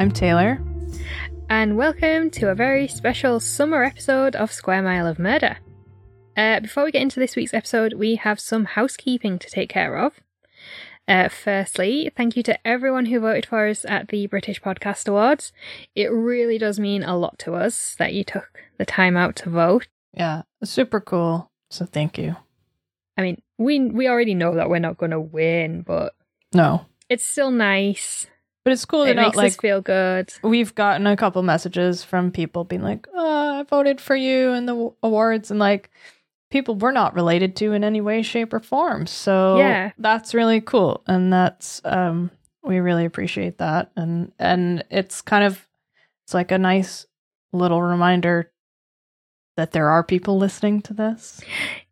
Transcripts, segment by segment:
I'm Taylor. And welcome to a very special summer episode of Square Mile of Murder. Uh, before we get into this week's episode, we have some housekeeping to take care of. Uh, firstly, thank you to everyone who voted for us at the British Podcast Awards. It really does mean a lot to us that you took the time out to vote. Yeah, super cool. So thank you. I mean, we we already know that we're not going to win, but No, it's still nice. But it's cool to It know makes like us feel good. we've gotten a couple messages from people being like, oh, I voted for you in the awards. And like people we're not related to in any way, shape, or form. So Yeah. that's really cool. And that's, um, we really appreciate that. And, and it's kind of, it's like a nice little reminder that there are people listening to this.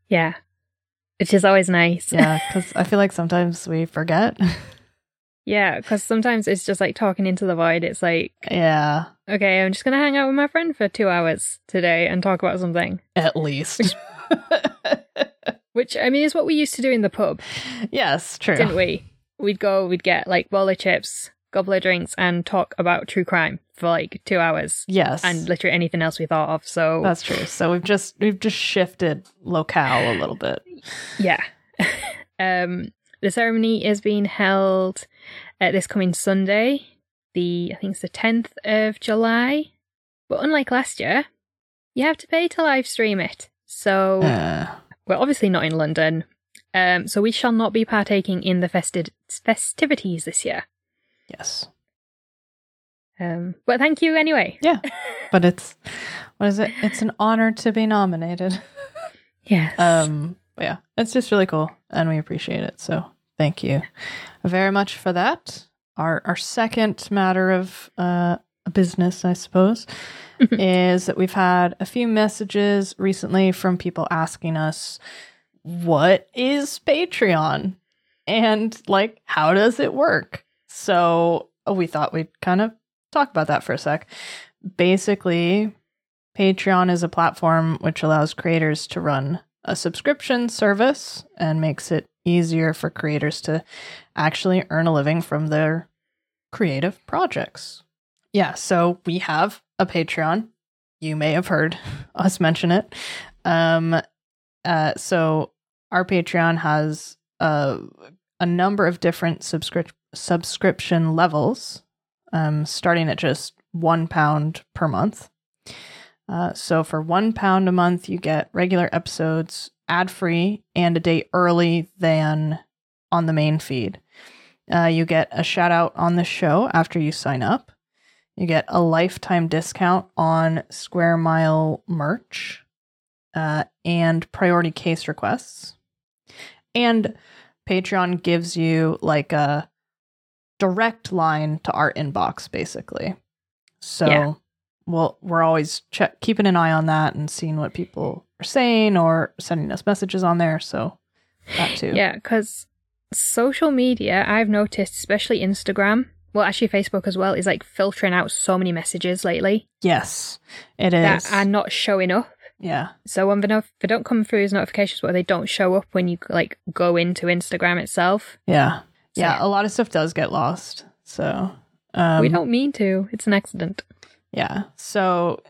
Yeah, which is always nice. Yeah. Cause I feel like sometimes we forget. Yeah, because sometimes it's just like talking into the void. It's like, yeah. okay, I'm just going to hang out with my friend for two hours today and talk about something. At least. Which, I mean, is what we used to do in the pub, yes, true. didn't we? We'd go, we'd get like bowl of chips, couple of drinks, and talk about true crime for like two hours Yes. and literally anything else we thought of. So, That's true. So we've just we've just shifted locale a little bit. yeah. um, the ceremony is being held uh, this coming Sunday, the, I think it's the 10th of July. But unlike last year, you have to pay to live stream it. So, Uh, we're obviously not in London. Um, so we shall not be partaking in the festi- festivities this year. yes, Um, but thank you anyway. yeah, but it's what is it? It's an honor to be nominated. Yes. Um, yeah, it's just really cool, and we appreciate it. So thank you very much for that. Our our second matter of uh business, I suppose, is that we've had a few messages recently from people asking us what is Patreon and like how does it work? So we thought we'd kind of talk about that for a sec. Basically, Patreon is a platform which allows creators to run a subscription service and makes it easier for creators to actually earn a living from their creative projects. Yeah, so we have a Patreon. You may have heard us mention it. Um, uh, so our Patreon has a, a number of different subscrip- subscription levels, um, starting at just one pound per month. Uh, so for one pound a month, you get regular episodes ad free and a day early than on the main feed. Uh, you get a shout out on the show after you sign up. You get a lifetime discount on Square Mile merch uh, and priority case requests. And Patreon gives you like a direct line to our inbox, basically. So Yeah. Well, we're always check keeping an eye on that and seeing what people are saying or sending us messages on there. So that too. yeah, because social media, I've noticed, especially Instagram, well, actually Facebook as well, is like filtering out so many messages lately Yes, it is. that are not showing up. yeah. So when they, no- they don't come through as notifications, but they don't show up when you like go into Instagram itself. Yeah. So, Yeah. A lot of stuff does get lost. So um, we don't mean to. It's an accident. Yeah. So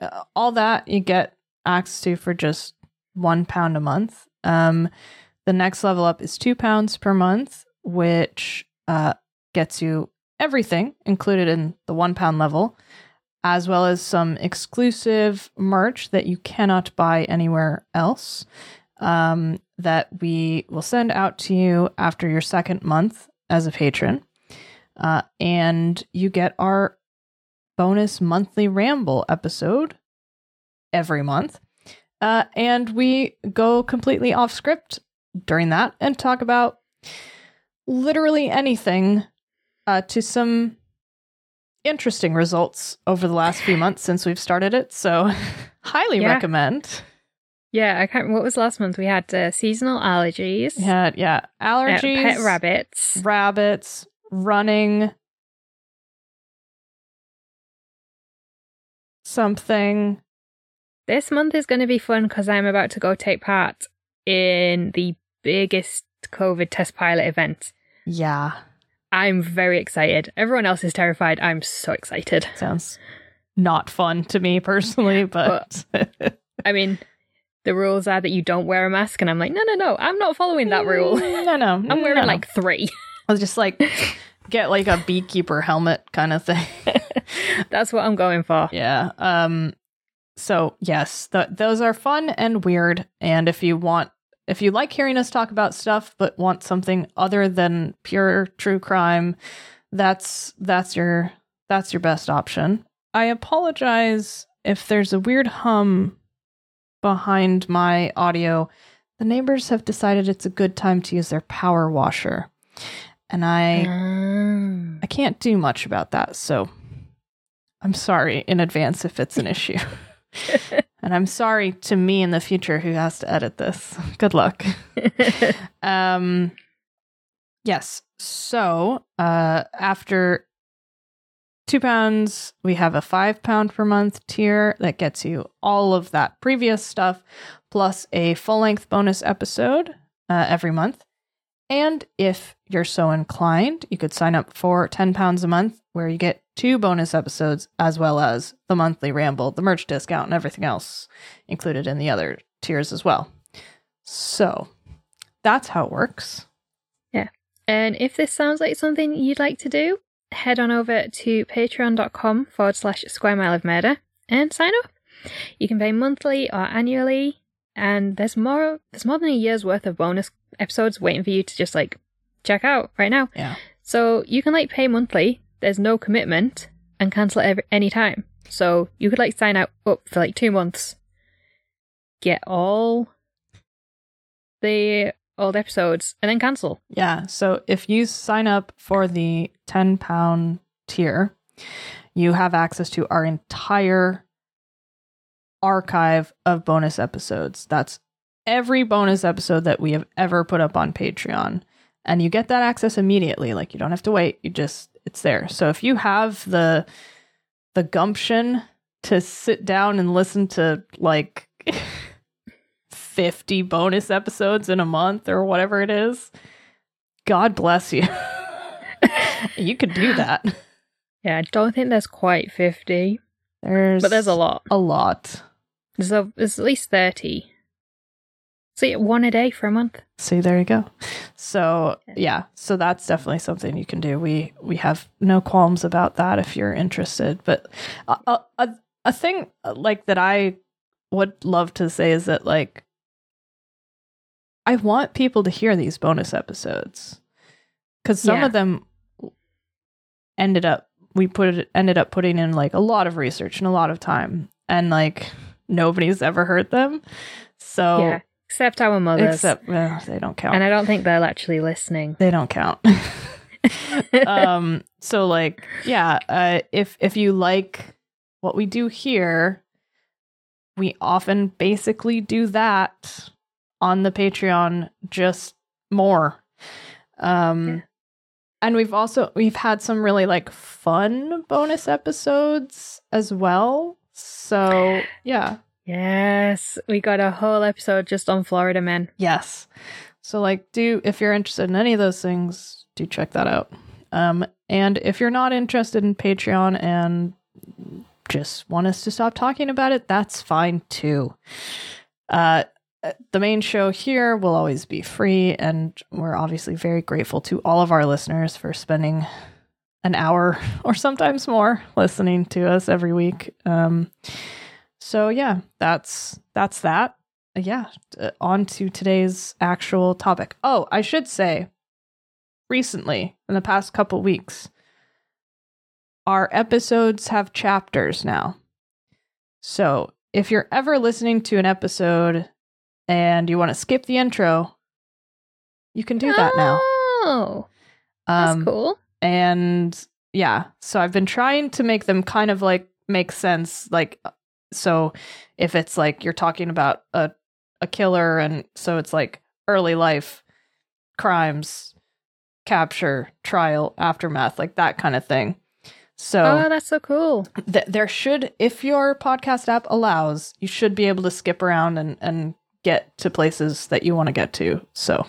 uh, all that you get access to for just one pound a month. Um, the next level up is two pounds per month, which uh, gets you everything included in the one pound level, as well as some exclusive merch that you cannot buy anywhere else. Um, that we will send out to you after your second month as a patron. Uh, and you get our bonus monthly ramble episode every month. Uh, and we go completely off script during that and talk about literally anything uh, to some interesting results over the last few months since we've started it. So, highly Yeah. recommend. Yeah, I can't. What was last month? We had uh, seasonal allergies, yeah, uh, allergies, pet rabbits, rabbits, running, something. This month is going to be fun because I'm about to go take part in the biggest COVID test pilot event. Yeah. I'm very excited. Everyone else is terrified. I'm so excited. Sounds not fun to me personally, but I mean, the rules are that you don't wear a mask, and I'm like, no, no, no, I'm not following that rule. Mm, no, no, I'm wearing no. like three. I was just like get like a beekeeper helmet kind of thing. That's what I'm going for. yeah. Um. So yes, th- those are fun and weird. And if you want, if you like hearing us talk about stuff, but want something other than pure true crime, that's that's your that's your best option. I apologize if there's a weird hum behind my audio. The neighbors have decided it's a good time to use their power washer. And I Um, I can't do much about that, so I'm sorry in advance if it's an issue. and I'm sorry to me in the future who has to edit this. Good luck. Um yes. So uh after two pounds, we have a five pound per month tier that gets you all of that previous stuff, plus a full length bonus episode uh, every month. And if you're so inclined, you could sign up for 10 pounds a month, where you get two bonus episodes as well as the monthly ramble, the merch discount, and everything else included in the other tiers as well. So that's how it works. Yeah. And if this sounds like something you'd like to do, head on over to patreon.com forward slash square mile of murder and sign up. You can pay monthly or annually, and there's more there's more than a year's worth of bonus episodes waiting for you to just like check out right now. Yeah. So you can like pay monthly, there's no commitment, and cancel it every, any time. So you could like sign out up for like two months, get all the old episodes, and then cancel. Yeah. So if you sign up for the 10 pound tier, you have access to our entire archive of bonus episodes. That's every bonus episode that we have ever put up on Patreon. And you get that access immediately. Like you don't have to wait. You just it's there. So if you have the the gumption to sit down and listen to like 50 bonus episodes in a month or whatever it is, God bless you. you could do that. Yeah, I don't think there's quite 50, There's but there's a lot. a lot. There's, a, there's at least 30. So yeah, one a day for a month. See, there you go. So yeah, so that's definitely something you can do. We we have no qualms about that if you're interested. But a a, a, a thing uh, like that I would love to say is that like I want people to hear these bonus episodes because some Yeah. of them ended up we put it ended up putting in like a lot of research and a lot of time and like nobody's ever heard them. So Yeah, except our mothers. except well, they don't count and I don't think they're actually listening. they don't count um so like yeah uh if if you like what we do here we often basically do that on the patreon just more um Yeah. and we've also we've had some really like fun bonus episodes as well so yeah yes, we got a whole episode just on Florida men. Yes. So like do if you're interested in any of those things, do check that out. Um and if you're not interested in Patreon and just want us to stop talking about it, that's fine too. Uh the main show here will always be free and we're obviously very grateful to all of our listeners for spending an hour or sometimes more listening to us every week. Um so yeah, that's that's that yeah, uh, on to today's actual topic. Oh, I should say, recently, in the past couple weeks, our episodes have chapters now. So if you're ever listening to an episode and you want to skip the intro, you can do that now. Oh, that's Um, cool. and yeah so i've been trying to make them kind of like make sense like uh, so if it's like you're talking about a a killer and so it's like early life crimes capture trial aftermath like that kind of thing so oh, that's so cool. th- there should if your podcast app allows you should be able to skip around and and get to places that you want to get to so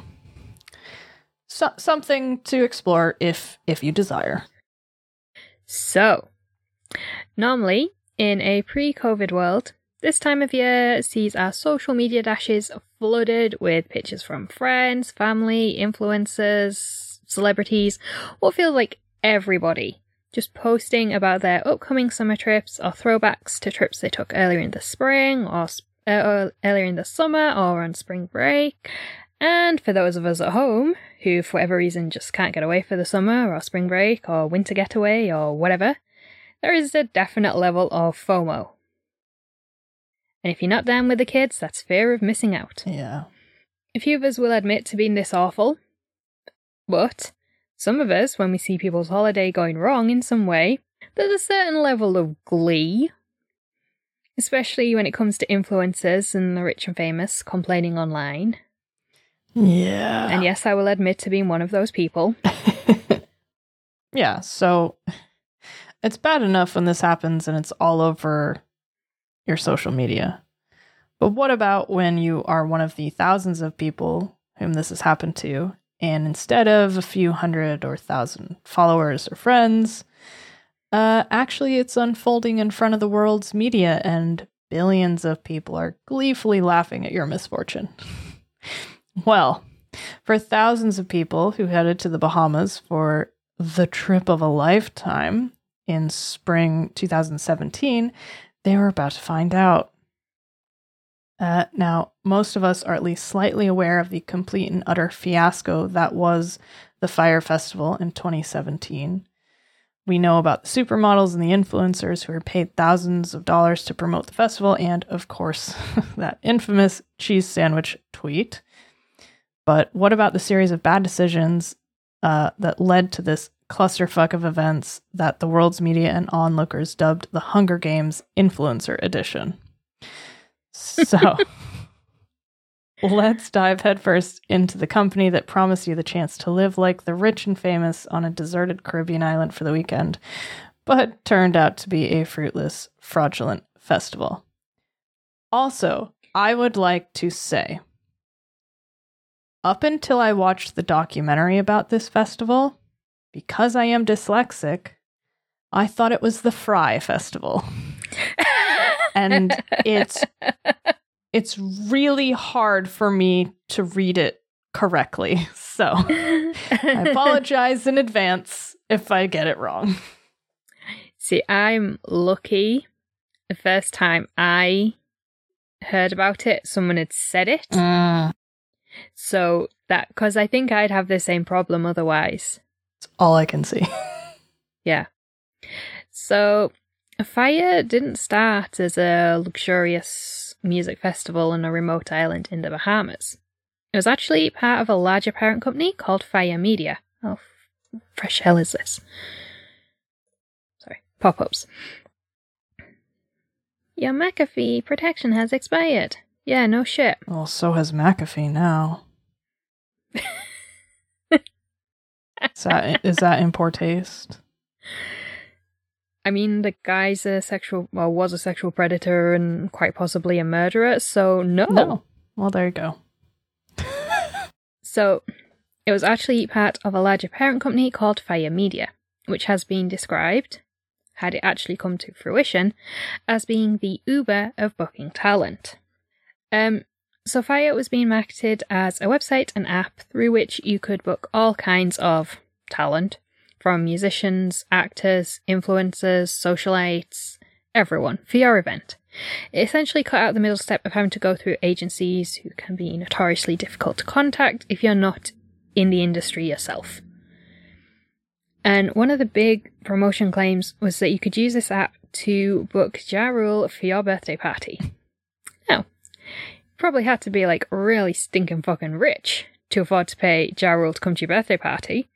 so- something to explore if if you desire. So, normally in a pre-COVID world, this time of year sees our social media dashes flooded with pictures from friends, family, influencers, celebrities, what feels like everybody just posting about their upcoming summer trips or throwbacks to trips they took earlier in the spring or, uh, or earlier in the summer or on spring break. And for those of us at home who, for whatever reason, just can't get away for the summer or spring break or winter getaway or whatever, there is a definite level of FOMO. And if you're not down with the kids, that's fear of missing out. Yeah. A few of us will admit to being this awful, but some of us, when we see people's holiday going wrong in some way, there's a certain level of glee. Especially when it comes to influencers and the rich and famous complaining online. Yeah. And yes, I will admit to being one of those people. yeah, so it's bad enough when this happens and it's all over your social media. But what about when you are one of the thousands of people whom this has happened to, and instead of a few hundred or thousand followers or friends, uh, actually it's unfolding in front of the world's media and billions of people are gleefully laughing at your misfortune? well, for thousands of people who headed to the Bahamas for the trip of a lifetime in spring 2017, they were about to find out. Uh, now, most of us are at least slightly aware of the complete and utter fiasco that was the Fyre Festival in 2017. We know about the supermodels and the influencers who were paid thousands of dollars to promote the festival, and of course, that infamous cheese sandwich tweet. But what about the series of bad decisions uh, that led to this clusterfuck of events that the world's media and onlookers dubbed the Hunger Games Influencer Edition? So. Let's dive headfirst into the company that promised you the chance to live like the rich and famous on a deserted Caribbean island for the weekend, but turned out to be a fruitless, fraudulent festival. Also, I would like to say up until I watched the documentary about this festival, because I am dyslexic, I thought it was the Fry Festival. and it's it's really hard for me to read it correctly. So I apologize in advance if I get it wrong. See, I'm lucky. The first time I heard about it, someone had said it. Mm. So that, because I think I'd have the same problem otherwise. It's all I can see. Yeah. So, Fyre didn't start as a luxurious music festival on a remote island in the Bahamas. It was actually part of a larger parent company called Fyre Media. Oh, fresh hell is this? Sorry, pop ups. Your McAfee protection has expired. Yeah, no shit. Well, so has McAfee now. is that is that in poor taste? I mean, the guy's a sexual, well, was a sexual predator and quite possibly a murderer, so no. No. Well, there you go. So, it was actually part of a larger parent company called Fyre Media, which has been described, had it actually come to fruition, as being the Uber of booking talent. Um, so, Fyre was being marketed as a website and app through which you could book all kinds of talent from musicians, actors, influencers, socialites, everyone for your event. It essentially cut out the middle step of having to go through agencies who can be notoriously difficult to contact if you're not in the industry yourself. And one of the big promotion claims was that you could use this app to book Ja Rule for your birthday party. Probably had to be like really stinking fucking rich to afford to pay Ja Rule to come to your birthday party.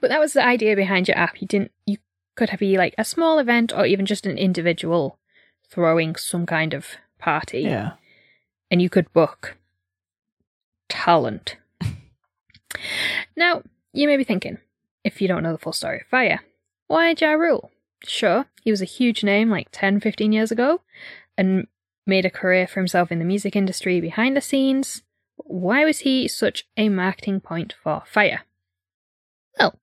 But that was the idea behind your app. You didn't you could have be like a small event or even just an individual throwing some kind of party. Yeah. And you could book talent. now, you may be thinking, if you don't know the full story of Fyre, why Ja Rule? Sure, he was a huge name like 10, 15 years ago and made a career for himself in the music industry behind the scenes. why was he such a marketing point for Fyre? Well,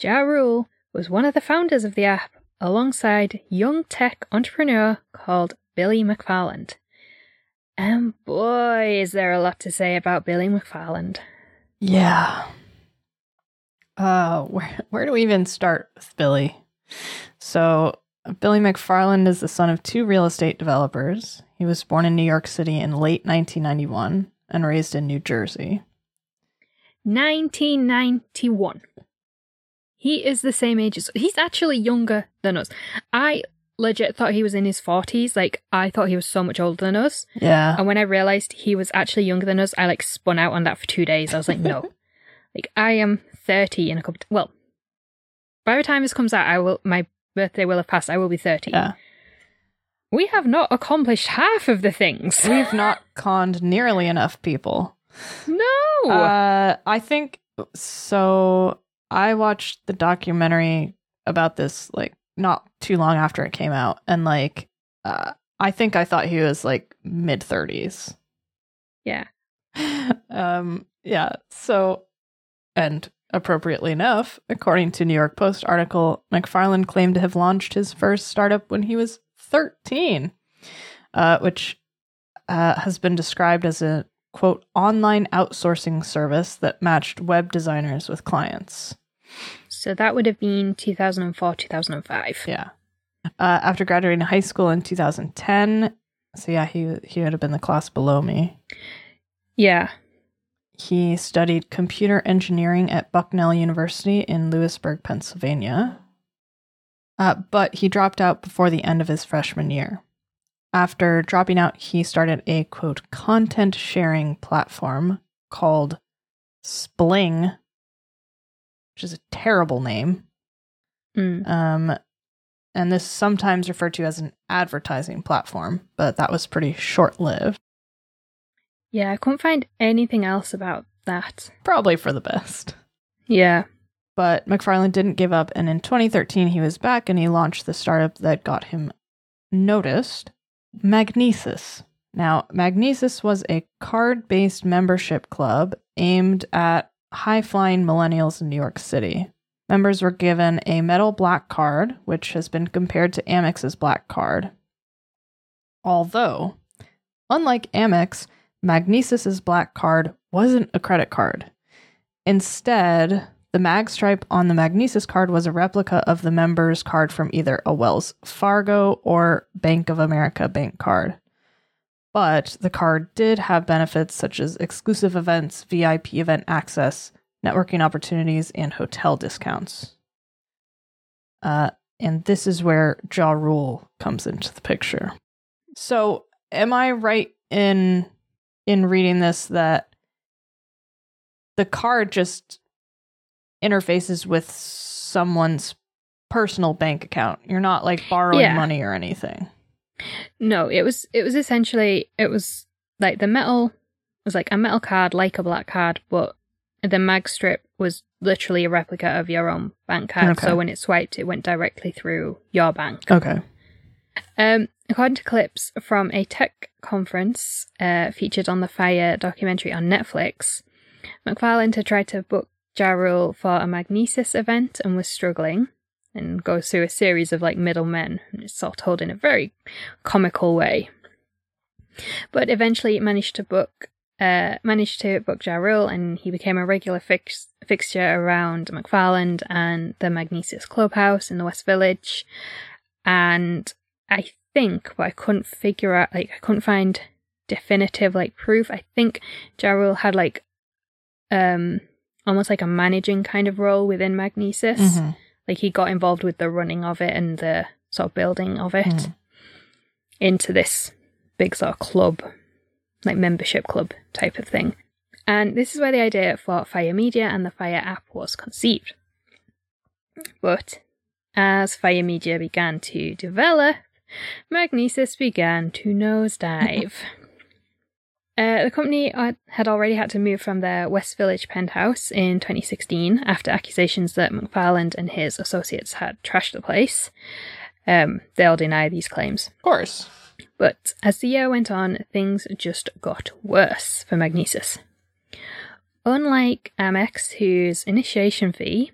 Ja Rule was one of the founders of the app alongside young tech entrepreneur called Billy McFarland. And boy, is there a lot to say about Billy McFarland. Yeah. Uh, where where do we even start with Billy? So Billy McFarland is the son of two real estate developers. He was born in New York City in late 1991 and raised in New Jersey. 1991. He is the same age as he's actually younger than us. I legit thought he was in his 40s. Like, I thought he was so much older than us. Yeah. And when I realized he was actually younger than us, I like spun out on that for two days. I was like, no. like, I am 30 in a couple. well, by the time this comes out, I will, my birthday will have passed. I will be 30. Yeah. We have not accomplished half of the things. We've not conned nearly enough people. no. Uh, I think so. I watched the documentary about this like not too long after it came out, and like uh, I think I thought he was like mid thirties. yeah. um. Yeah. So, and appropriately enough, according to New York Post article, McFarland claimed to have launched his first startup when he was thirteen, uh, which uh, has been described as a quote online outsourcing service that matched web designers with clients. So that would have been 2004, 2005. Yeah. Uh, after graduating high school in 2010, so yeah, he he would have been the class below me. Yeah. He studied computer engineering at Bucknell University in Lewisburg, Pennsylvania. Uh, but he dropped out before the end of his freshman year. After dropping out, he started a quote content sharing platform called Spling, which is a terrible name. Mm. Um, and this is sometimes referred to as an advertising platform, but that was pretty short lived. Yeah, I couldn't find anything else about that. Probably for the best. Yeah. But McFarland didn't give up, and in 2013 he was back and he launched the startup that got him noticed Magnises. Now, Magnises was a card based membership club aimed at high flying millennials in New York City. Members were given a metal black card, which has been compared to Amex's black card. Although, unlike Amex, Magnises's black card wasn't a credit card. Instead, the mag stripe on the Magnises card was a replica of the member's card from either a Wells Fargo or Bank of America bank card. But the card did have benefits such as exclusive events, VIP event access, networking opportunities, and hotel discounts. Uh, and this is where Ja Rule comes into the picture. So, am I right in in reading this that the card just interfaces with someone's personal bank account? You're not like borrowing Yeah. money or anything. No, it was it was essentially it was like the metal was like a metal card, like a black card, but the mag strip was literally a replica of your own bank card. Okay. So when it swiped, it went directly through your bank. Okay. Um, according to clips from a tech conference uh, featured on the Fyre documentary on Netflix, McFarland had tried to book Ja Rule for a Magnises event and was struggling and goes through a series of like middlemen. It's all told in a very comical way. But eventually managed to book uh, managed to book Ja Rule and he became a regular fix- fixture around McFarland and the Magnises Clubhouse in the West Village. And I think, but I couldn't figure out, like, I couldn't find definitive, like, proof. I think Ja Rule had, like, um, almost like a managing kind of role within Magnises. Mhm. Like, he got involved with the running of it and the sort of building of it Mhm. into this big sort of club, like membership club type of thing. And this is where the idea for Fyre Media and the Fyre app was conceived. But as Fyre Media began to develop, Magnises began to nosedive. Uh, the company had- already had to move from their West Village penthouse in 2016 after accusations that McFarland and his associates had trashed the place. Um, they all deny these claims. Of course. But as the year went on, things just got worse for Magnises. Unlike Amex, whose initiation fee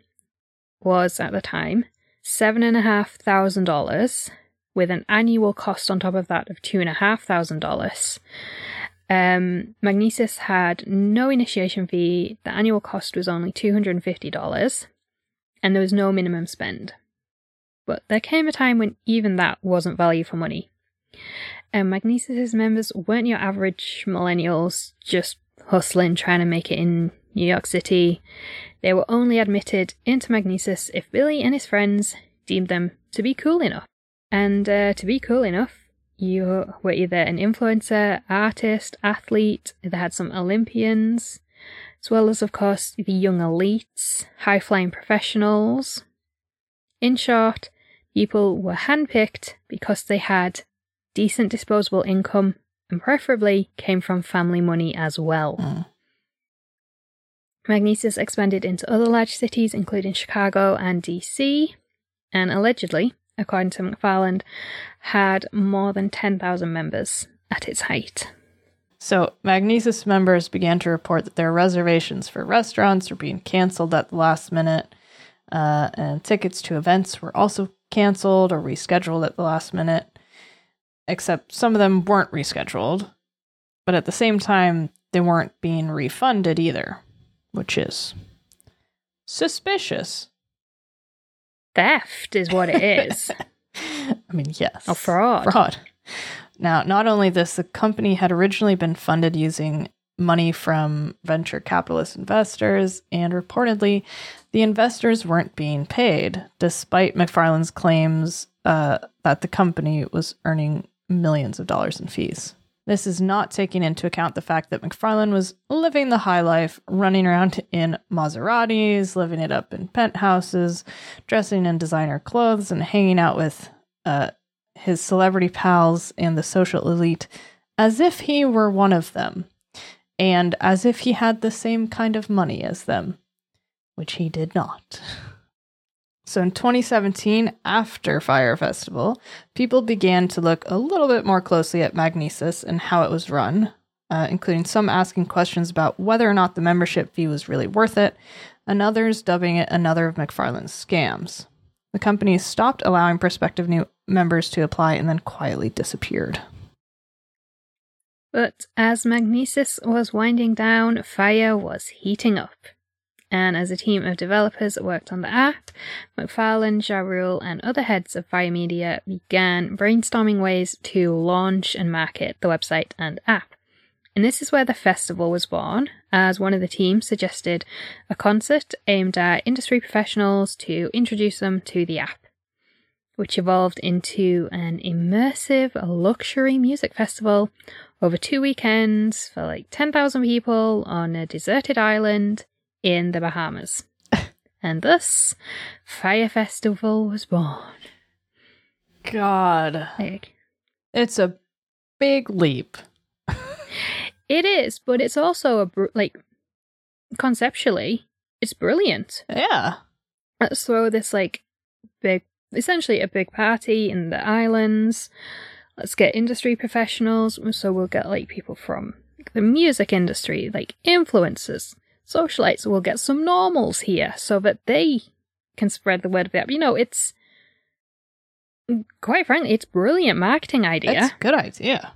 was at the time $7,500, with an annual cost on top of that of $2,500, um, Magnises had no initiation fee, the annual cost was only $250, and there was no minimum spend. But there came a time when even that wasn't value for money. And members weren't your average millennials just hustling, trying to make it in New York City. They were only admitted into Magnises if Billy and his friends deemed them to be cool enough. And uh, to be cool enough, you were either an influencer, artist, athlete, they had some Olympians, as well as, of course, the young elites, high flying professionals. In short, people were handpicked because they had decent disposable income and preferably came from family money as well. Mm. Magnises expanded into other large cities, including Chicago and DC, and allegedly, according to McFarland, had more than 10,000 members at its height. So, Magnises members began to report that their reservations for restaurants were being canceled at the last minute, uh, and tickets to events were also canceled or rescheduled at the last minute, except some of them weren't rescheduled. But at the same time, they weren't being refunded either which is suspicious. Theft is what it is. I mean, yes. A fraud. Fraud. Now, not only this, the company had originally been funded using money from venture capitalist investors, and reportedly, the investors weren't being paid, despite McFarland's claims uh, that the company was earning millions of dollars in fees. This is not taking into account the fact that McFarland was living the high life, running around in Maseratis, living it up in penthouses, dressing in designer clothes, and hanging out with uh, his celebrity pals and the social elite as if he were one of them, and as if he had the same kind of money as them, which he did not. So in 2017, after Fyre Festival, people began to look a little bit more closely at Magnises and how it was run, uh, including some asking questions about whether or not the membership fee was really worth it, and others dubbing it another of McFarland's scams. The company stopped allowing prospective new members to apply and then quietly disappeared. But as Magnises was winding down, fire was heating up and as a team of developers worked on the app, McFarland, Ja Rule, and other heads of Fyre Media began brainstorming ways to launch and market the website and app. And this is where the festival was born, as one of the team suggested a concert aimed at industry professionals to introduce them to the app, which evolved into an immersive luxury music festival over two weekends for like 10,000 people on a deserted island in the Bahamas. and thus, Fyre Festival was born. God. Like, it's a big leap. it is, but it's also a, br- like, conceptually, it's brilliant. Yeah. Let's throw this, like, big, essentially a big party in the islands. Let's get industry professionals. So we'll get, like, people from the music industry, like influencers, socialites will get some normals here so that they can spread the word of the app. You know, it's quite frankly, it's brilliant marketing idea. It's a good idea.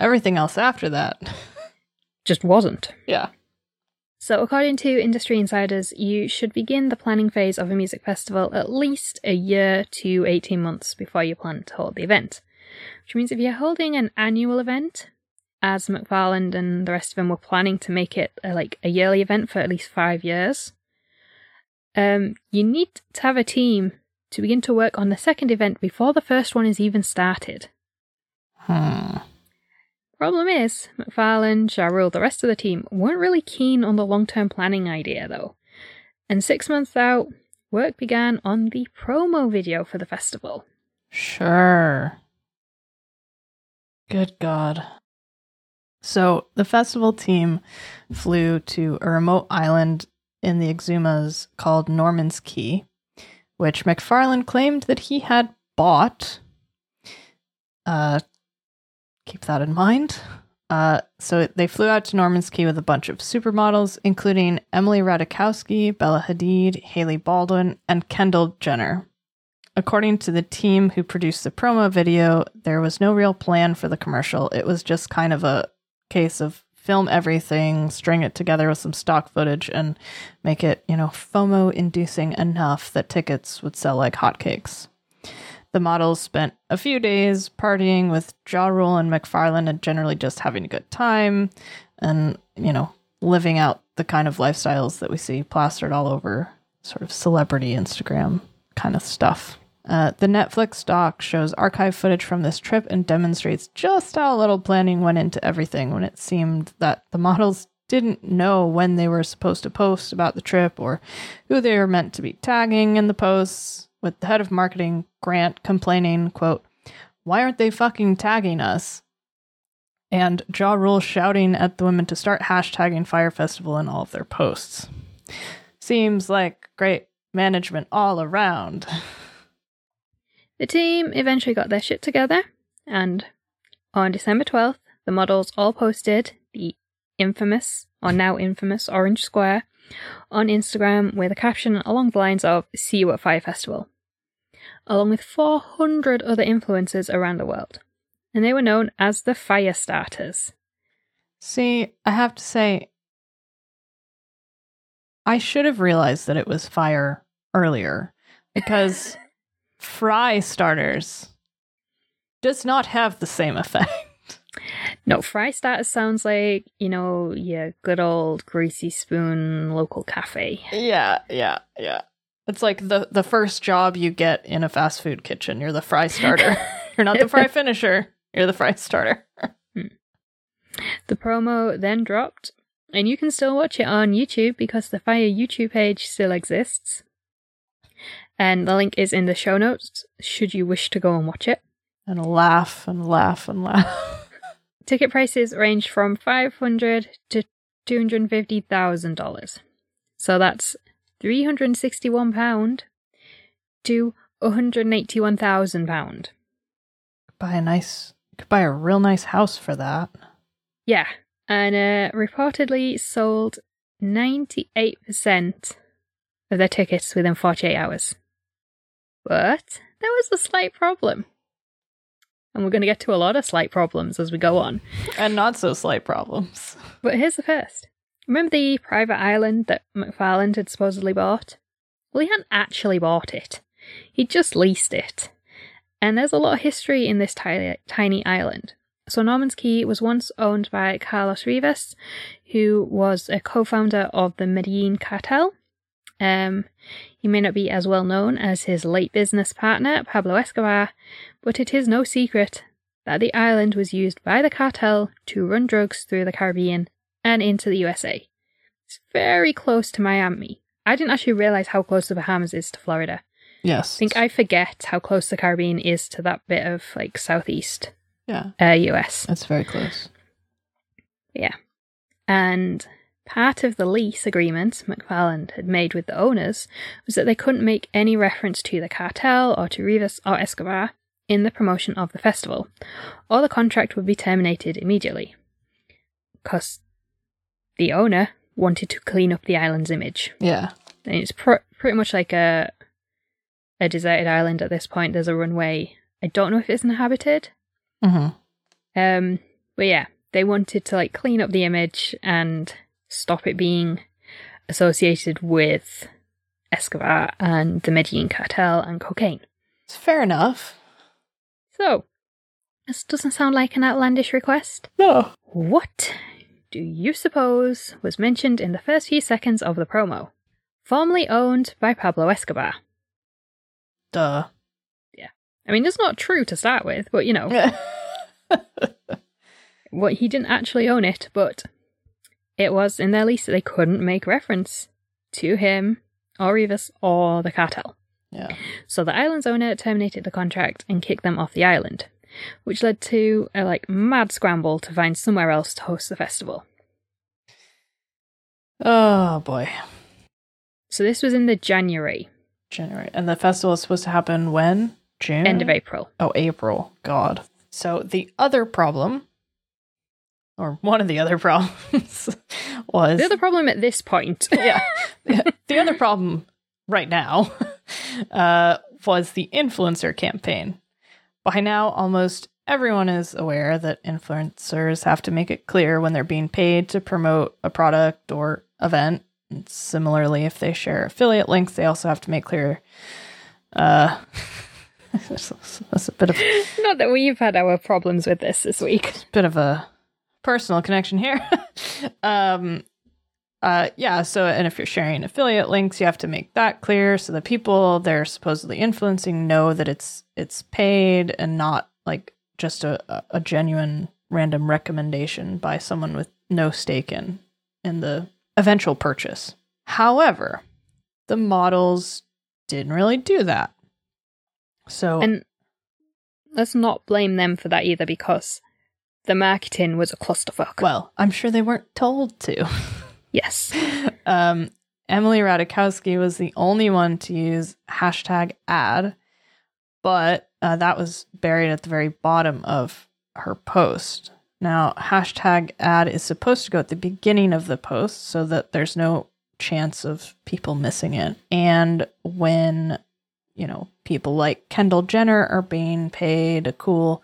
everything else after that just wasn't. Yeah. So, according to industry insiders, you should begin the planning phase of a music festival at least a year to 18 months before you plan to hold the event. Which means if you're holding an annual event, as McFarland and the rest of them were planning to make it a, like a yearly event for at least five years, um, you need to have a team to begin to work on the second event before the first one is even started. Hmm. Problem is, McFarland, Ja Rule, the rest of the team weren't really keen on the long term planning idea though. And six months out, work began on the promo video for the festival. Sure. Good God. So the festival team flew to a remote island in the Exumas called Norman's Cay, which McFarland claimed that he had bought. Uh, keep that in mind. Uh, so they flew out to Norman's Cay with a bunch of supermodels, including Emily Ratajkowski, Bella Hadid, Hailey Baldwin, and Kendall Jenner. According to the team who produced the promo video, there was no real plan for the commercial. It was just kind of a case of film everything, string it together with some stock footage, and make it, you know, FOMO inducing enough that tickets would sell like hotcakes. The models spent a few days partying with Ja Rule and McFarland and generally just having a good time and, you know, living out the kind of lifestyles that we see plastered all over sort of celebrity Instagram kind of stuff. Uh, the Netflix doc shows archive footage from this trip and demonstrates just how little planning went into everything when it seemed that the models didn't know when they were supposed to post about the trip or who they were meant to be tagging in the posts with the head of marketing, Grant, complaining, quote, why aren't they fucking tagging us? And Ja Rule shouting at the women to start hashtagging Fyre Festival in all of their posts. Seems like great management all around. The team eventually got their shit together, and on December 12th, the models all posted the infamous, or now infamous, Orange Square on Instagram with a caption along the lines of See you at Fyre Festival, along with 400 other influencers around the world. And they were known as the Fyre Starters. See, I have to say, I should have realized that it was fire earlier because fry starters does not have the same effect. No, fry starters sounds like, you know, your good old greasy spoon local cafe. Yeah, yeah, yeah. It's like the the first job you get in a fast food kitchen. You're the fry starter. You're not the fry finisher. You're the fry starter. Hmm. The promo then dropped, and you can still watch it on YouTube because the Fyre YouTube page still exists. And the link is in the show notes should you wish to go and watch it. And laugh and laugh and laugh. Ticket prices range from five hundred to two hundred fifty thousand dollars. So that's three hundred sixty-one pound to one hundred eighty-one thousand pound. buy a nice could buy a real nice house for that. Yeah, and uh, reportedly sold ninety-eight percent of their tickets within forty-eight hours. But there was a slight problem. And we're going to get to a lot of slight problems as we go on. And not so slight problems. But here's the first. Remember the private island that McFarland had supposedly bought? Well, he hadn't actually bought it. He'd just leased it. And there's a lot of history in this tiny, tiny island. So Norman's Cay was once owned by Carlos Rivas, who was a co-founder of the Medellin cartel. Um, he may not be as well known as his late business partner, Pablo Escobar, but it is no secret that the island was used by the cartel to run drugs through the Caribbean and into the USA. It's very close to Miami. I didn't actually realize how close the Bahamas is to Florida. Yes. I think I forget how close the Caribbean is to that bit of like southeast Yeah. uh, US. That's very close. Yeah. And part of the lease agreement McFarland had made with the owners was that they couldn't make any reference to the cartel or to Rivas or Escobar in the promotion of the festival, or the contract would be terminated immediately. Because the owner wanted to clean up the island's image. Yeah. And it's pr- pretty much like a a deserted island at this point. There's a runway. I don't know if it's inhabited. Mm-hmm. Um, but yeah, they wanted to like clean up the image and stop it being associated with Escobar and the Medellin cartel and cocaine. It's fair enough. So, this doesn't sound like an outlandish request. No. What do you suppose was mentioned in the first few seconds of the promo? Formerly owned by Pablo Escobar. Duh. Yeah. I mean, it's not true to start with, but you know, what he didn't actually own it, but it was in their lease that they couldn't make reference to him or Rivas or the cartel. yeah. So the island's owner terminated the contract and kicked them off the island, which led to a like mad scramble to find somewhere else to host the festival. Oh boy. So this was in the January, January. And the festival is supposed to happen when? June? end of April. Oh, April. God. So the other problem, or one of the other problems, was The other problem at this point. yeah. the other problem right now uh, was the influencer campaign. By now, almost everyone is aware that influencers have to make it clear when they're being paid to promote a product or event. And similarly, if they share affiliate links, they also have to make clear. Uh, that's a bit of Not that we've had our problems with this this week. bit of a personal connection here. um, uh, yeah. So, and if you're sharing affiliate links, you have to make that clear so the people they're supposedly influencing know that it's it's paid and not like just a a- genuine random recommendation by someone with no stake in in the eventual purchase. However, the models didn't really do that. So And let's not blame them for that either because the marketing was a clusterfuck. well, I'm sure they weren't told to. yes. um, Emily Ratajkowski was the only one to use hashtag ad, but uh, that was buried at the very bottom of her post. Now, hashtag ad is supposed to go at the beginning of the post so that there's no chance of people missing it. And when, you know, people like Kendall Jenner are being paid a cool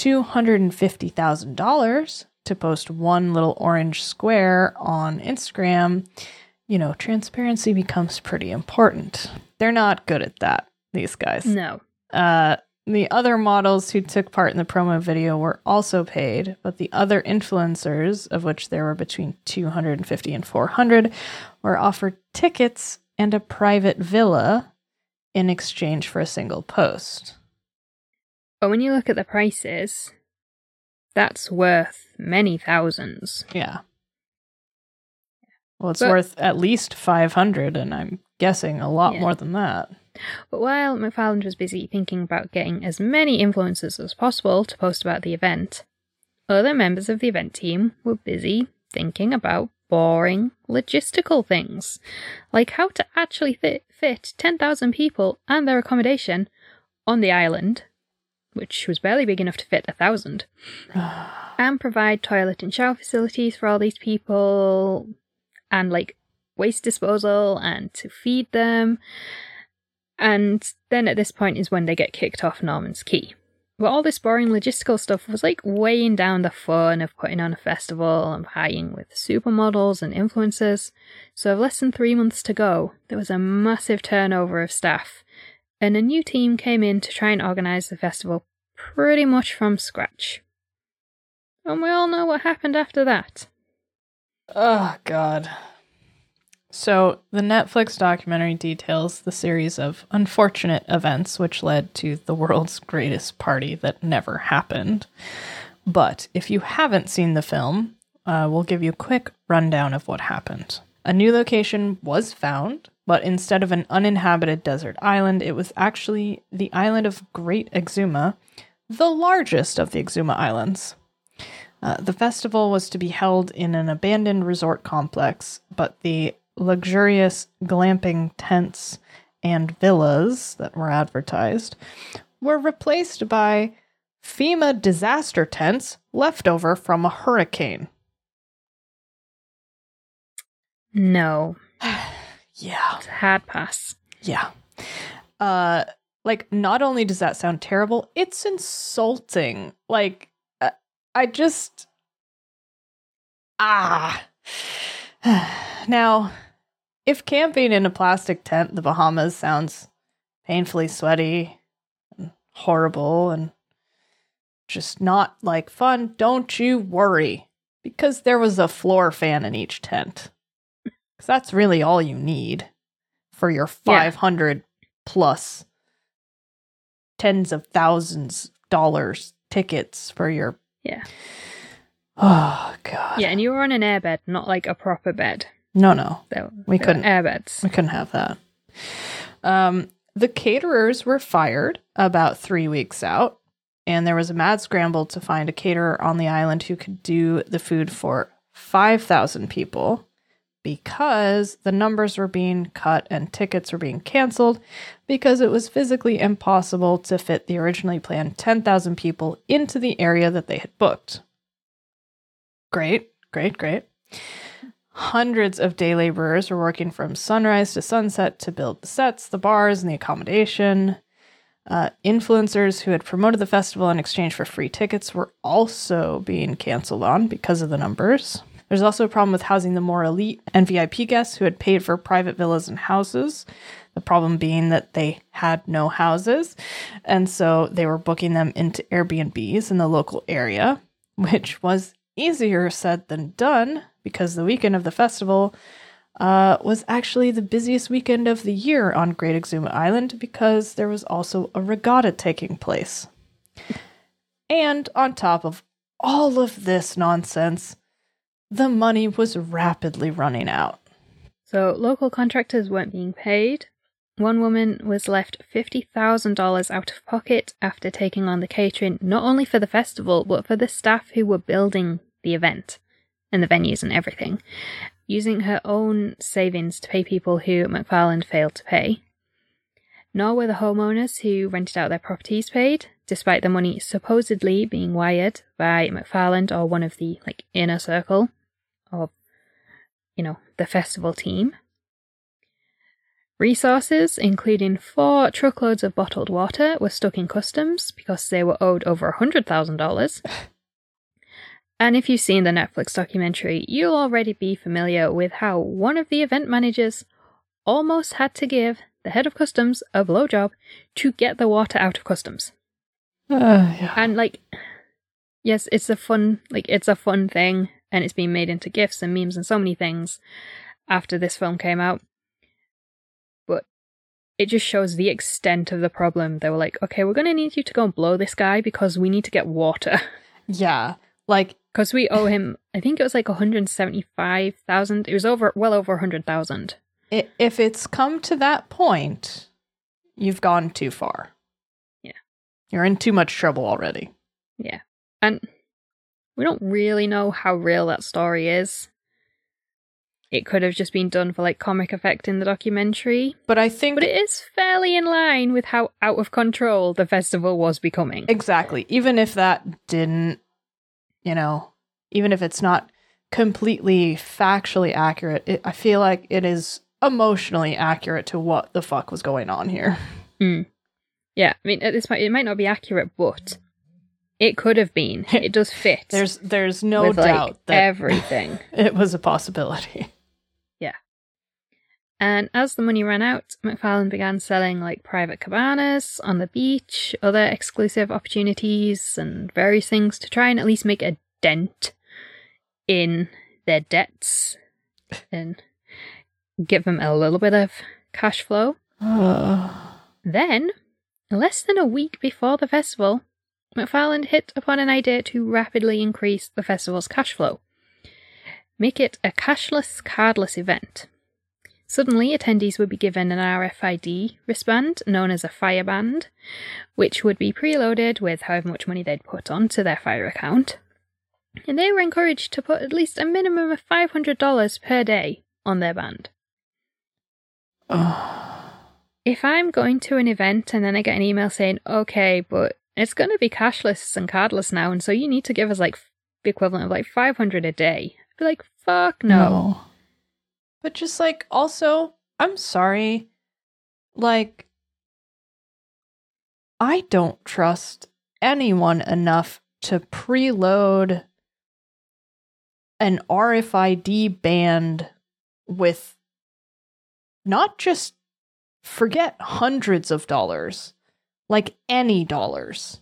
$250,000 to post one little orange square on Instagram, you know, transparency becomes pretty important. They're not good at that, these guys. No. Uh, the other models who took part in the promo video were also paid, but the other influencers, of which there were between 250 and 400, were offered tickets and a private villa in exchange for a single post. But when you look at the prices, that's worth many thousands. Yeah. Well, it's But- worth at least 500, and I'm guessing a lot Yeah. more than that. But while McFarland was busy thinking about getting as many influencers as possible to post about the event, other members of the event team were busy thinking about boring logistical things, like how to actually fit, fit 10,000 people and their accommodation on the island, which was barely big enough to fit a thousand, and provide toilet and shower facilities for all these people, and like waste disposal and to feed them. And then at this point is when they get kicked off Norman's Cay. But all this boring logistical stuff was like weighing down the fun of putting on a festival and hiring with supermodels and influencers. So, with less than three months to go, there was a massive turnover of staff, and a new team came in to try and organise the festival pretty much from scratch. And we all know what happened after that. Oh, God. So, the Netflix documentary details the series of unfortunate events which led to the world's greatest party that never happened. But if you haven't seen the film, uh, we'll give you a quick rundown of what happened. A new location was found, but instead of an uninhabited desert island, it was actually the island of Great Exuma, the largest of the Exuma Islands. Uh, the festival was to be held in an abandoned resort complex, but the luxurious glamping tents and villas that were advertised were replaced by FEMA disaster tents left over from a hurricane. No, Yeah. it's a hard pass. Yeah. Uh like not only does that sound terrible, it's insulting. Like uh, I just ah. now, if camping in a plastic tent in the Bahamas sounds painfully sweaty and horrible and just not like fun, don't you worry because there was a floor fan in each tent. Cuz that's really all you need for your Yeah. 500 plus tens of thousands of dollars tickets for your Yeah. oh god Yeah, and you were on an airbed, not like a proper bed. no no There, We there couldn't. airbeds. we couldn't have that um the caterers were fired about three weeks out and there was a mad scramble to find a caterer on the island who could do the food for 5000 people because the numbers were being cut and tickets were being canceled because it was physically impossible to fit the originally planned 10,000 people into the area that they had booked. Great, great, great. Hundreds of day laborers were working from sunrise to sunset to build the sets, the bars, and the accommodation. Uh, influencers who had promoted the festival in exchange for free tickets were also being canceled on because of the numbers. There's also a problem with housing the more elite and VIP guests who had paid for private villas and houses. The problem being that they had no houses, and so they were booking them into Airbnbs in the local area, which was easier said than done because the weekend of the festival uh, was actually the busiest weekend of the year on Great Exuma Island because there was also a regatta taking place. And on top of all of this nonsense, the money was rapidly running out. So local contractors weren't being paid. One woman was left $50,000 out of pocket after taking on the catering not only for the festival, but for the staff who were building the event and the venues and everything, using her own savings to pay people who McFarland failed to pay. Nor were the homeowners who rented out their properties paid, despite the money supposedly being wired by McFarland or one of the like inner circle of, you know, the festival team. Resources, including four truckloads of bottled water, were stuck in customs because they were owed over $100,000. and if you've seen the Netflix documentary, you'll already be familiar with how one of the event managers almost had to give the head of customs a blowjob to get the water out of customs. Uh, yeah. And like, yes, it's a fun, like, it's a fun thing and it's been made into gifs and memes and so many things after this film came out. But it just shows the extent of the problem. They were like, okay, we're going to need you to go and blow this guy because we need to get water. Yeah. Like, Because we owe him, I think it was like 175,000. It was over, well over 100,000. if it's come to that point, you've gone too far. Yeah. You're in too much trouble already. Yeah. And we don't really know how real that story is. It could have just been done for like comic effect in the documentary, But I think but it is fairly in line with how out of control the festival was becoming. Exactly. Even if that didn't, you know, even if it's not completely factually accurate, it, I feel like it is emotionally accurate to what the fuck was going on here. Mm. Yeah, I mean, at this point, it might not be accurate, but it could have been. It does fit. There's there's no with, like, doubt that everything. it was a possibility. Yeah. And as the money ran out, McFarland began selling like private cabanas on the beach, other exclusive opportunities, and various things to try and at least make a dent in their debts and give them a little bit of cash flow. Then, less than a week before the festival, McFarland hit upon an idea to rapidly increase the festival's cash flow. Make it a cashless, cardless event. Suddenly, attendees would be given an RFID wristband known as a Fyreband, which would be preloaded with however much money they'd put onto their Fyre account. And they were encouraged to put at least a minimum of $500 per day on their band. If I'm going to an event and then I get an email saying, okay, but it's going to be cashless and cardless now, and so you need to give us like the equivalent of like 500 a day, I'd be like, fuck no. But just like also, I'm sorry. Like I don't trust anyone enough to preload an RFID band with not just forget hundreds of dollars, like any dollars.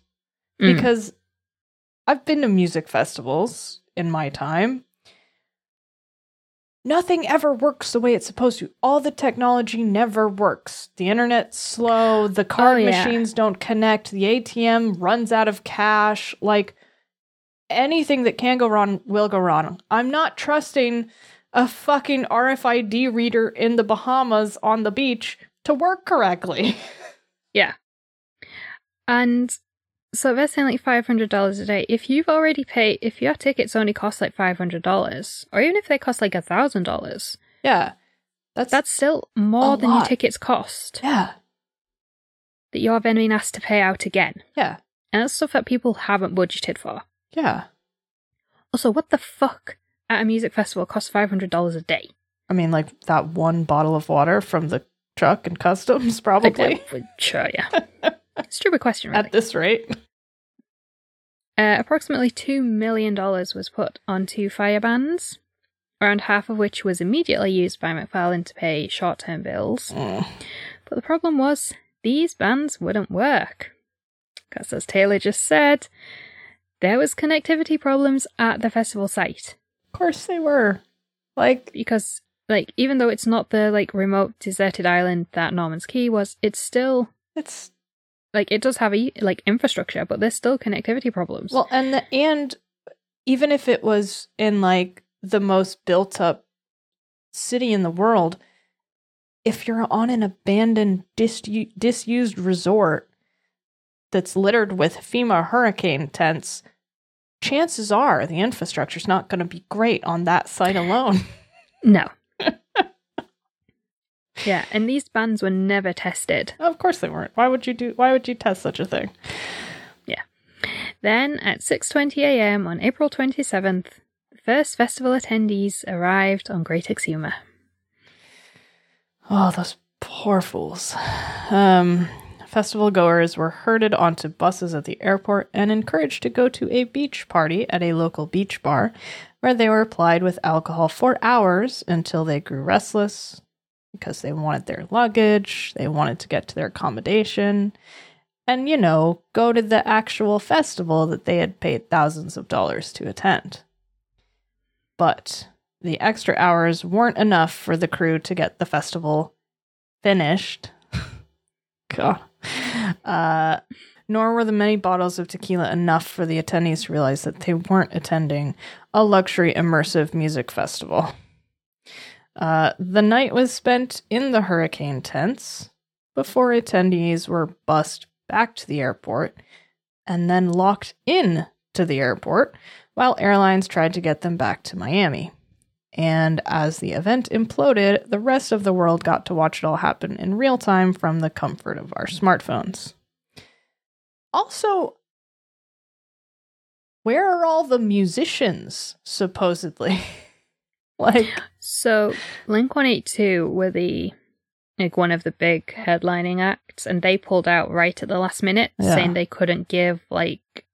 Mm. Because I've been to music festivals in my time. Nothing ever works the way it's supposed to. All the technology never works. The internet's slow, the card Oh, yeah. machines don't connect, the ATM runs out of cash. Like anything that can go wrong will go wrong. I'm not trusting a fucking RFID reader in the Bahamas on the beach to work correctly. Yeah. And so they're saying like five hundred dollars a day. If you've already paid, if your tickets only cost like five hundred dollars, or even if they cost like a thousand dollars, Yeah. That's That's still more than your tickets cost yeah. that you're then being asked to pay out again. Yeah. And that's stuff that people haven't budgeted for. Yeah. Also, what the fuck at a music festival costs $500 a day? I mean, like that one bottle of water from the truck and customs, probably sure, yeah. Stupid question, really. at this rate. Uh, approximately $2 million was put onto Fyre bans, around half of which was immediately used by McFarland to pay short term bills. Mm. But the problem was, these bans wouldn't work. Because, as Taylor just said, there was connectivity problems at the festival site. Of course they were. Like, Because, like, even though it's not the, like, remote deserted island that Norman's Cay was, it's still, it's like, it does have, a like, infrastructure, but there's still connectivity problems. well, and the, and even if it was in like the most built up city in the world, if you're on an abandoned, disu- disused resort that's littered with FEMA hurricane tents, chances are the infrastructure's not going to be great on that site alone. no. Yeah, and these bans were never tested. of course they weren't. Why would you do? Why would you test such a thing? Yeah. Then, at 6:20 a.m. on April 27th, the first festival attendees arrived on Great Exuma. Oh, those poor fools. Um, festival goers were herded onto buses at the airport and encouraged to go to a beach party at a local beach bar, where they were plied with alcohol for hours until they grew restless because they wanted their luggage, they wanted to get to their accommodation, and, you know, go to the actual festival that they had paid thousands of dollars to attend. But the extra hours weren't enough for the crew to get the festival finished. God. Uh, nor were the many bottles of tequila enough for the attendees to realize that they weren't attending a luxury immersive music festival. Uh, the night was spent in the hurricane tents before attendees were bussed back to the airport and then locked in to the airport while airlines tried to get them back to Miami. And as the event imploded, the rest of the world got to watch it all happen in real time from the comfort of our smartphones. Also, where are all the musicians, supposedly? like, So, Blink-182 were the like one of the big headlining acts, and they pulled out right at the last minute, Yeah. saying they couldn't give like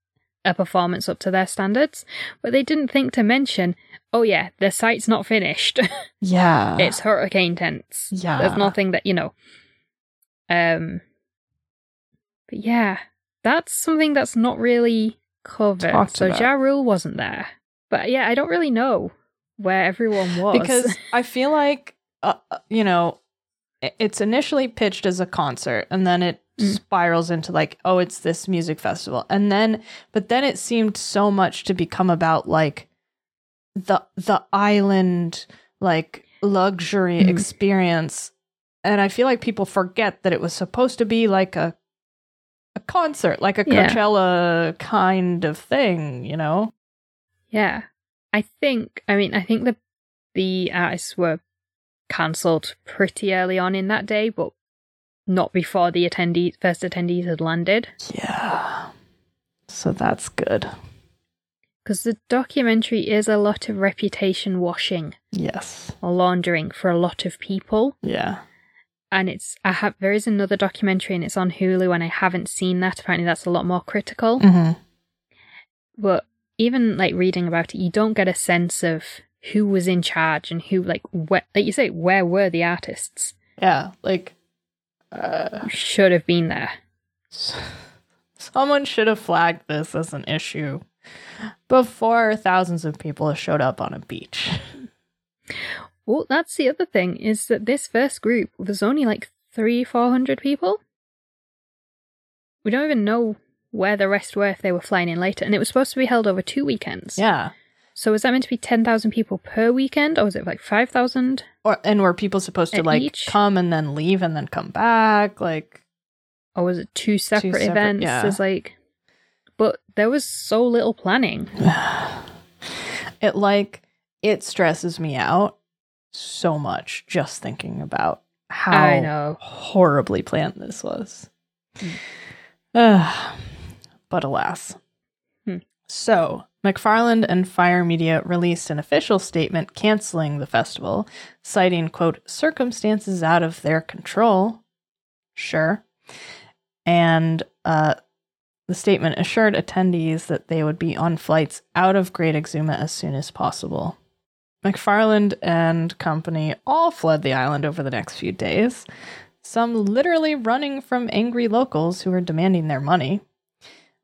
a performance up to their standards. But they didn't think to mention, oh yeah, the site's not finished. yeah. it's hurricane tents. yeah. There's nothing that you know. Um. But yeah, that's something that's not really covered. Talked so about. Ja Rule wasn't there, but yeah, I don't really know where everyone was because I feel like uh, uh, you know it's initially pitched as a concert and then it Mm. spirals into like oh it's this music festival and then but then it seemed so much to become about like the the island like luxury Mm. experience and I feel like people forget that it was supposed to be like a a concert like a Yeah. Coachella kind of thing you know yeah, I think. I mean, I think the the artists were cancelled pretty early on in that day, but not before the attendees first attendees had landed. yeah so that's good Because the documentary is a lot of reputation washing yes or laundering for a lot of people. yeah and it's I have there is another documentary and it's on Hulu and I haven't seen that. Apparently that's a lot more critical. hmm But even like reading about it, you don't get a sense of who was in charge and who like where like you say, where were the artists? Yeah, like uh, should have been there. someone should have flagged this as an issue before thousands of people showed up on a beach. Well, that's the other thing, is that this first group was only like three, four hundred people. We don't even know where the rest were if they were flying in later, and it was supposed to be held over two weekends. Yeah. So was that meant to be ten thousand people per weekend, or was it like five thousand? Or and were people supposed to At like each? come and then leave and then come back? Like or was it two separate, separate, events? yeah. There's like, but there was so little planning. it like it stresses me out so much just thinking about how I know. horribly planned this was. Ugh. Mm. but alas. Hmm. So, McFarland and Fyre Media released an official statement canceling the festival, citing, quote, circumstances out of their control. Sure. And uh, the statement assured attendees that they would be on flights out of Great Exuma as soon as possible. McFarland and company all fled the island over the next few days, some literally running from angry locals who were demanding their money.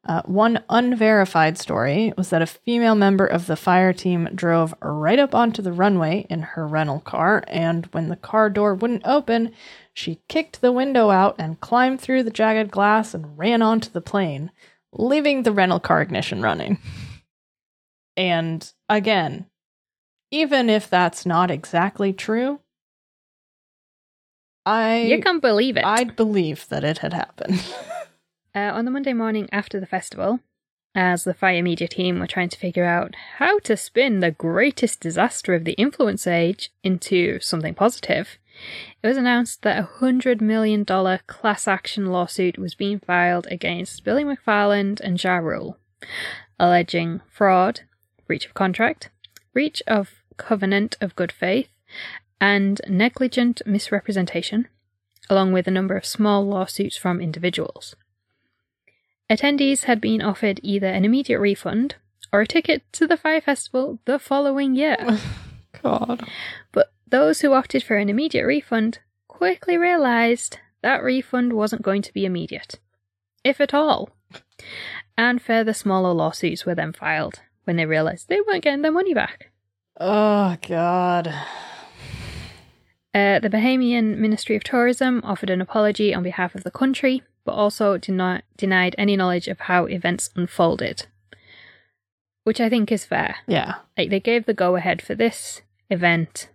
Uh, one unverified story was that a female member of the Fyre team drove right up onto the runway in her rental car, and when the car door wouldn't open, she kicked the window out and climbed through the jagged glass and ran onto the plane, leaving the rental car ignition running. And again, even if that's not exactly true, I You can believe it. I'd believe that it had happened. Uh, on the Monday morning after the festival, as the Fyre media team were trying to figure out how to spin the greatest disaster of the influence age into something positive, it was announced that a $100 million class action lawsuit was being filed against Billy McFarland and Ja Rule, alleging fraud, breach of contract, breach of covenant of good faith, and negligent misrepresentation, along with a number of small lawsuits from individuals. Attendees had been offered either an immediate refund or a ticket to the Fyre Festival the following year. God. But those who opted for an immediate refund quickly realised that refund wasn't going to be immediate, if at all. And further smaller lawsuits were then filed when they realised they weren't getting their money back. Oh God. Uh, the Bahamian Ministry of Tourism offered an apology on behalf of the country, but also deni- denied any knowledge of how events unfolded. Which I think is fair. Yeah. Like, they gave the go ahead for this event.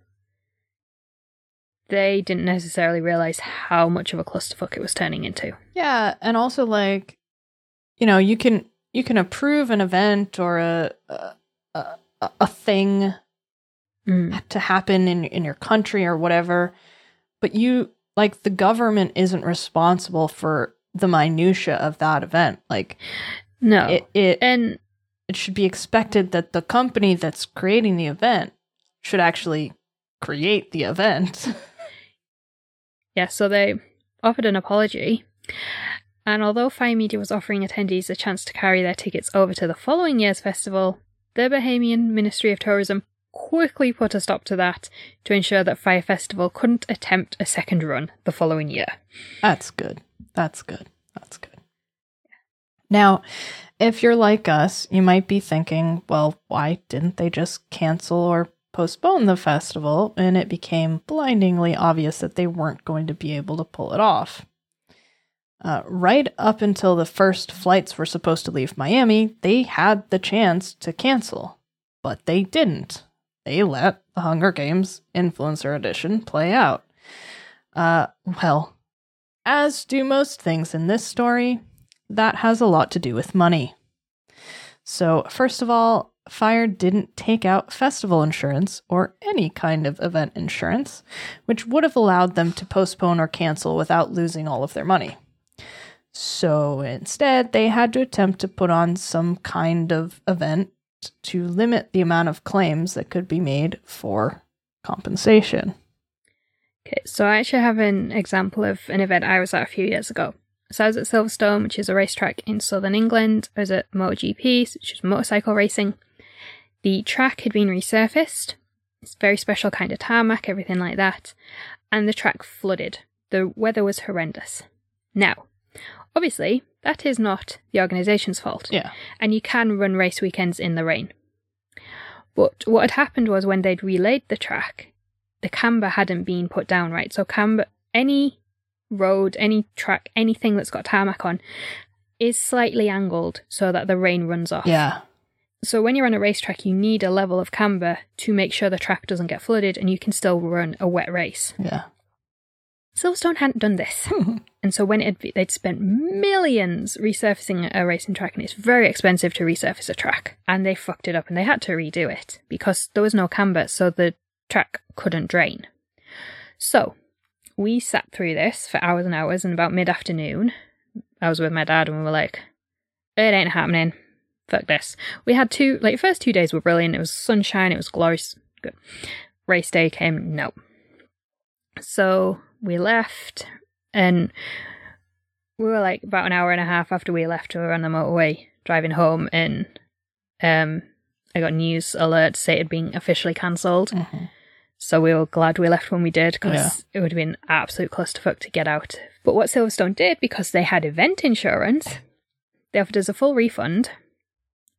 They didn't necessarily realise how much of a clusterfuck it was turning into. Yeah, and also like, you know, you can you can approve an event or a a, a, a thing Mm. to happen in in your country or whatever, but you like the government isn't responsible for the minutia of that event. Like No. it it and it should be expected that the company that's creating the event should actually create the event. Yeah, so they offered an apology. And although Fyre Media was offering attendees a chance to carry their tickets over to the following year's festival, the Bahamian Ministry of Tourism quickly put a stop to that to ensure that Fyre Festival couldn't attempt a second run the following year. That's good. That's good. That's good. Now, if you're like us, you might be thinking, well, why didn't they just cancel or postpone the festival? And it became blindingly obvious that they weren't going to be able to pull it off. Uh, right up until the first flights were supposed to leave Miami, they had the chance to cancel, but they didn't. They let the Hunger Games Influencer Edition play out. Uh, well, as do most things in this story, that has a lot to do with money. So, first of all, Fyre didn't take out festival insurance or any kind of event insurance, which would have allowed them to postpone or cancel without losing all of their money. So instead, they had to attempt to put on some kind of event to limit the amount of claims that could be made for compensation. Okay, so I actually have an example of an event I was at a few years ago. So I was at Silverstone, which is a racetrack in southern England. I was at MotoGP, which is motorcycle racing. The track had been resurfaced. It's a very special kind of tarmac, everything like that. And the track flooded. The weather was horrendous. Now, obviously, that is not the organisation's fault Yeah. and you can run race weekends in the rain. But what had happened was when they'd relayed the track, the camber hadn't been put down right. So camber, any road, any track, anything that's got tarmac on, is slightly angled so that the rain runs off. Yeah. So when you're on a racetrack, you need a level of camber to make sure the track doesn't get flooded and you can still run a wet race. Yeah. Silverstone hadn't done this. And so when it, they'd spent millions resurfacing a racing track, and it's very expensive to resurface a track, and they fucked it up and they had to redo it because there was no camber. So the track couldn't drain. So we sat through this for hours and hours, and about mid afternoon, I was with my dad, and we were like, "It ain't happening. Fuck this." We had two like first two days were brilliant. It was sunshine. It was glorious. Good. Race day came. No. So we left, and we were like about an hour and a half after we left. We were on the motorway driving home, and um, I got news alert say it had been officially cancelled. Mm-hmm. So we were glad we left when we did because Yeah. it would have been absolute clusterfuck to get out. But what Silverstone did, because they had event insurance, they offered us a full refund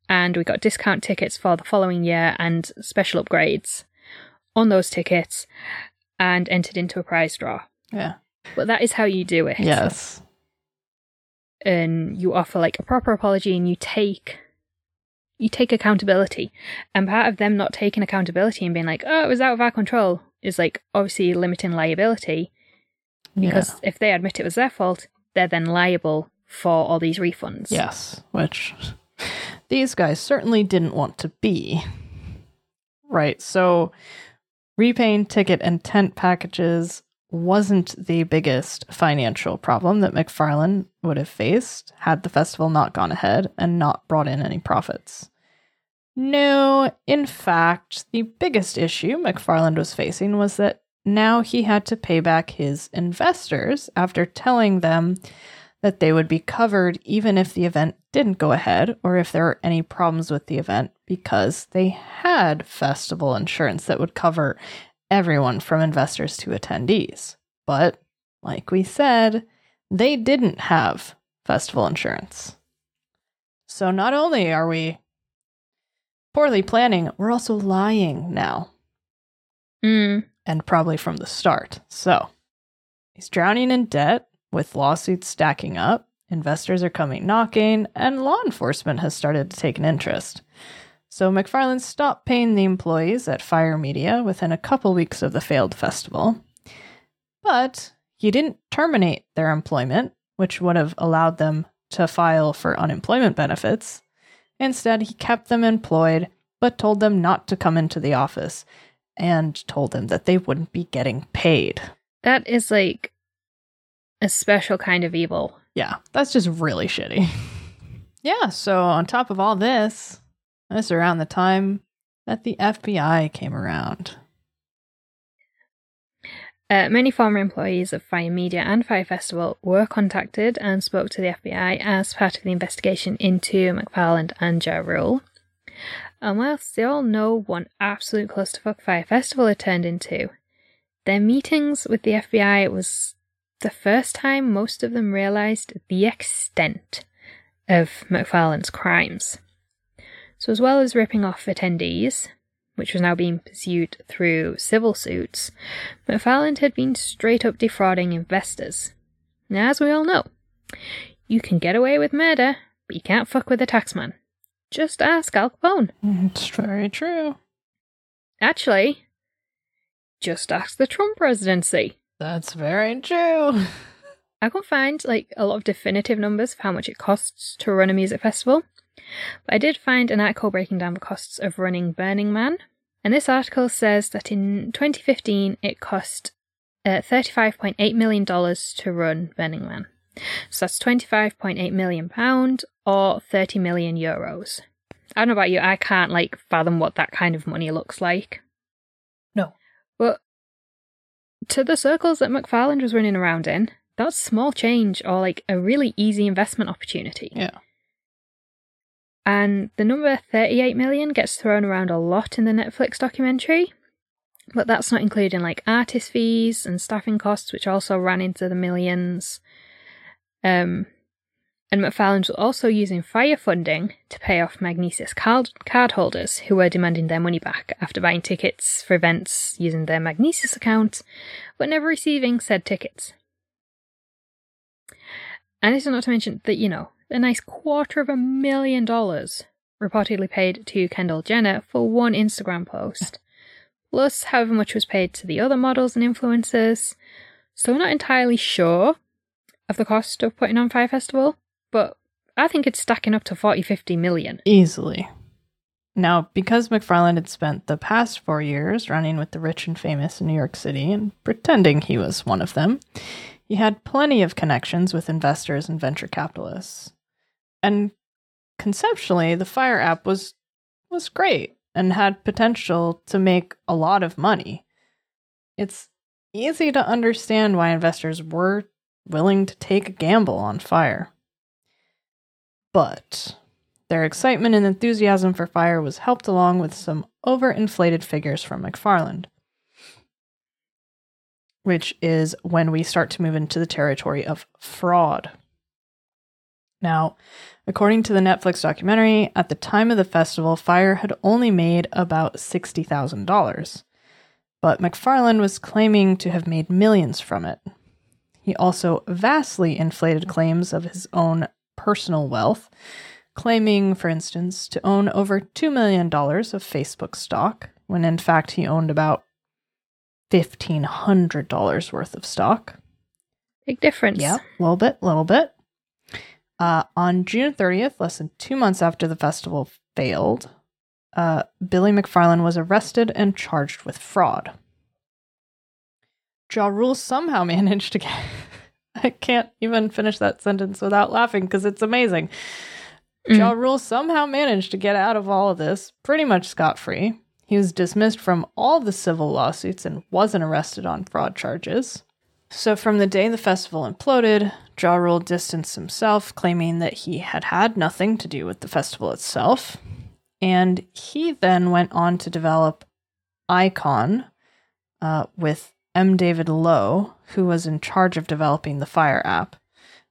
and we got discount tickets for the following year and special upgrades on those tickets and entered into a prize draw. Yeah. But that is how you do it. Yes. And you offer like a proper apology and you take you take accountability. And part of them not taking accountability and being like, oh, it was out of our control is like obviously limiting liability because if they admit it was their fault, they're then liable for all these refunds. Yes. Which these guys certainly didn't want to be. Right. So repaying ticket and tent packages wasn't the biggest financial problem that McFarland would have faced had the festival not gone ahead and not brought in any profits. No, in fact, the biggest issue McFarland was facing was that now he had to pay back his investors after telling them that they would be covered even if the event didn't go ahead or if there were any problems with the event because they had festival insurance that would cover everyone from investors to attendees. But, like we said, they didn't have festival insurance. So not only are we poorly planning, we're also lying now, Mm, and probably from the start. So he's drowning in debt with lawsuits stacking up, investors are coming knocking, and law enforcement has started to take an interest. So McFarland stopped paying the employees at Fyre Media within a couple weeks of the failed festival. But he didn't terminate their employment, which would have allowed them to file for unemployment benefits. Instead, he kept them employed, but told them not to come into the office and told them that they wouldn't be getting paid. that is like a special kind of evil. Yeah, that's just really shitty. yeah, so on top of all this, that's around the time that the FBI came around. Uh, many former employees of Fyre Media and Fyre Festival were contacted and spoke to the FBI as part of the investigation into McFarland and Ja Rule. And whilst they all know one absolute clusterfuck Fyre Festival had turned into, their meetings with the FBI was the first time most of them realised the extent of McFarland's crimes. So, as well as ripping off attendees, which was now being pursued through civil suits, McFarland had been straight up defrauding investors. Now, as we all know, you can get away with murder, but you can't fuck with a taxman. Just ask Al Capone. It's very true. Actually, just ask the Trump presidency. That's very true. I can't find like a lot of definitive numbers of how much it costs to run a music festival, but I did find an article breaking down the costs of running Burning Man, and this article says that in 2015 it cost uh, 35.8 million dollars to run Burning Man. So that's 25.8 million pound or 30 million euros. I don't know about you, I can't like fathom what that kind of money looks like. No. But to the circles that McFarland was running around in, that's small change or like a really easy investment opportunity. Yeah. And the number 38 million gets thrown around a lot in the Netflix documentary, but that's not including like artist fees and staffing costs, which also ran into the millions. Um, and McFarland was also using Fyre funding to pay off Magnises card cardholders who were demanding their money back after buying tickets for events using their Magnises account, but never receiving said tickets. And this is not to mention that, you know, a nice quarter of a million dollars reportedly paid to Kendall Jenner for one Instagram post, plus however much was paid to the other models and influencers. So we're not entirely sure of the cost of putting on Fyre Festival, but I think it's stacking up to 40 50 million. Easily. Now, because McFarland had spent the past four years running with the rich and famous in New York City and pretending he was one of them, he had plenty of connections with investors and venture capitalists. And conceptually, the Fyre app was was great and had potential to make a lot of money. It's easy to understand why investors were willing to take a gamble on Fyre. But their excitement and enthusiasm for Fyre was helped along with some overinflated figures from McFarland, which is when we start to move into the territory of fraud. Now, according to the Netflix documentary, at the time of the festival, Fyre had only made about $60,000. But McFarland was claiming to have made millions from it. He also vastly inflated claims of his own personal wealth, claiming, for instance, to own over $2 million of Facebook stock, when in fact he owned about $1,500 worth of stock. Big difference. Yeah, a little bit, little bit. Uh, on June 30th, less than two months after the festival failed, uh, Billy McFarland was arrested and charged with fraud. Ja Rule somehow managed to get. I can't even finish that sentence without laughing because it's amazing. Mm. Ja Rule somehow managed to get out of all of this pretty much scot free. He was dismissed from all the civil lawsuits and wasn't arrested on fraud charges. So, from the day the festival imploded, Ja Rule distanced himself, claiming that he had had nothing to do with the festival itself. And he then went on to develop Icon uh, with M. David Lowe, who was in charge of developing the Fyre app.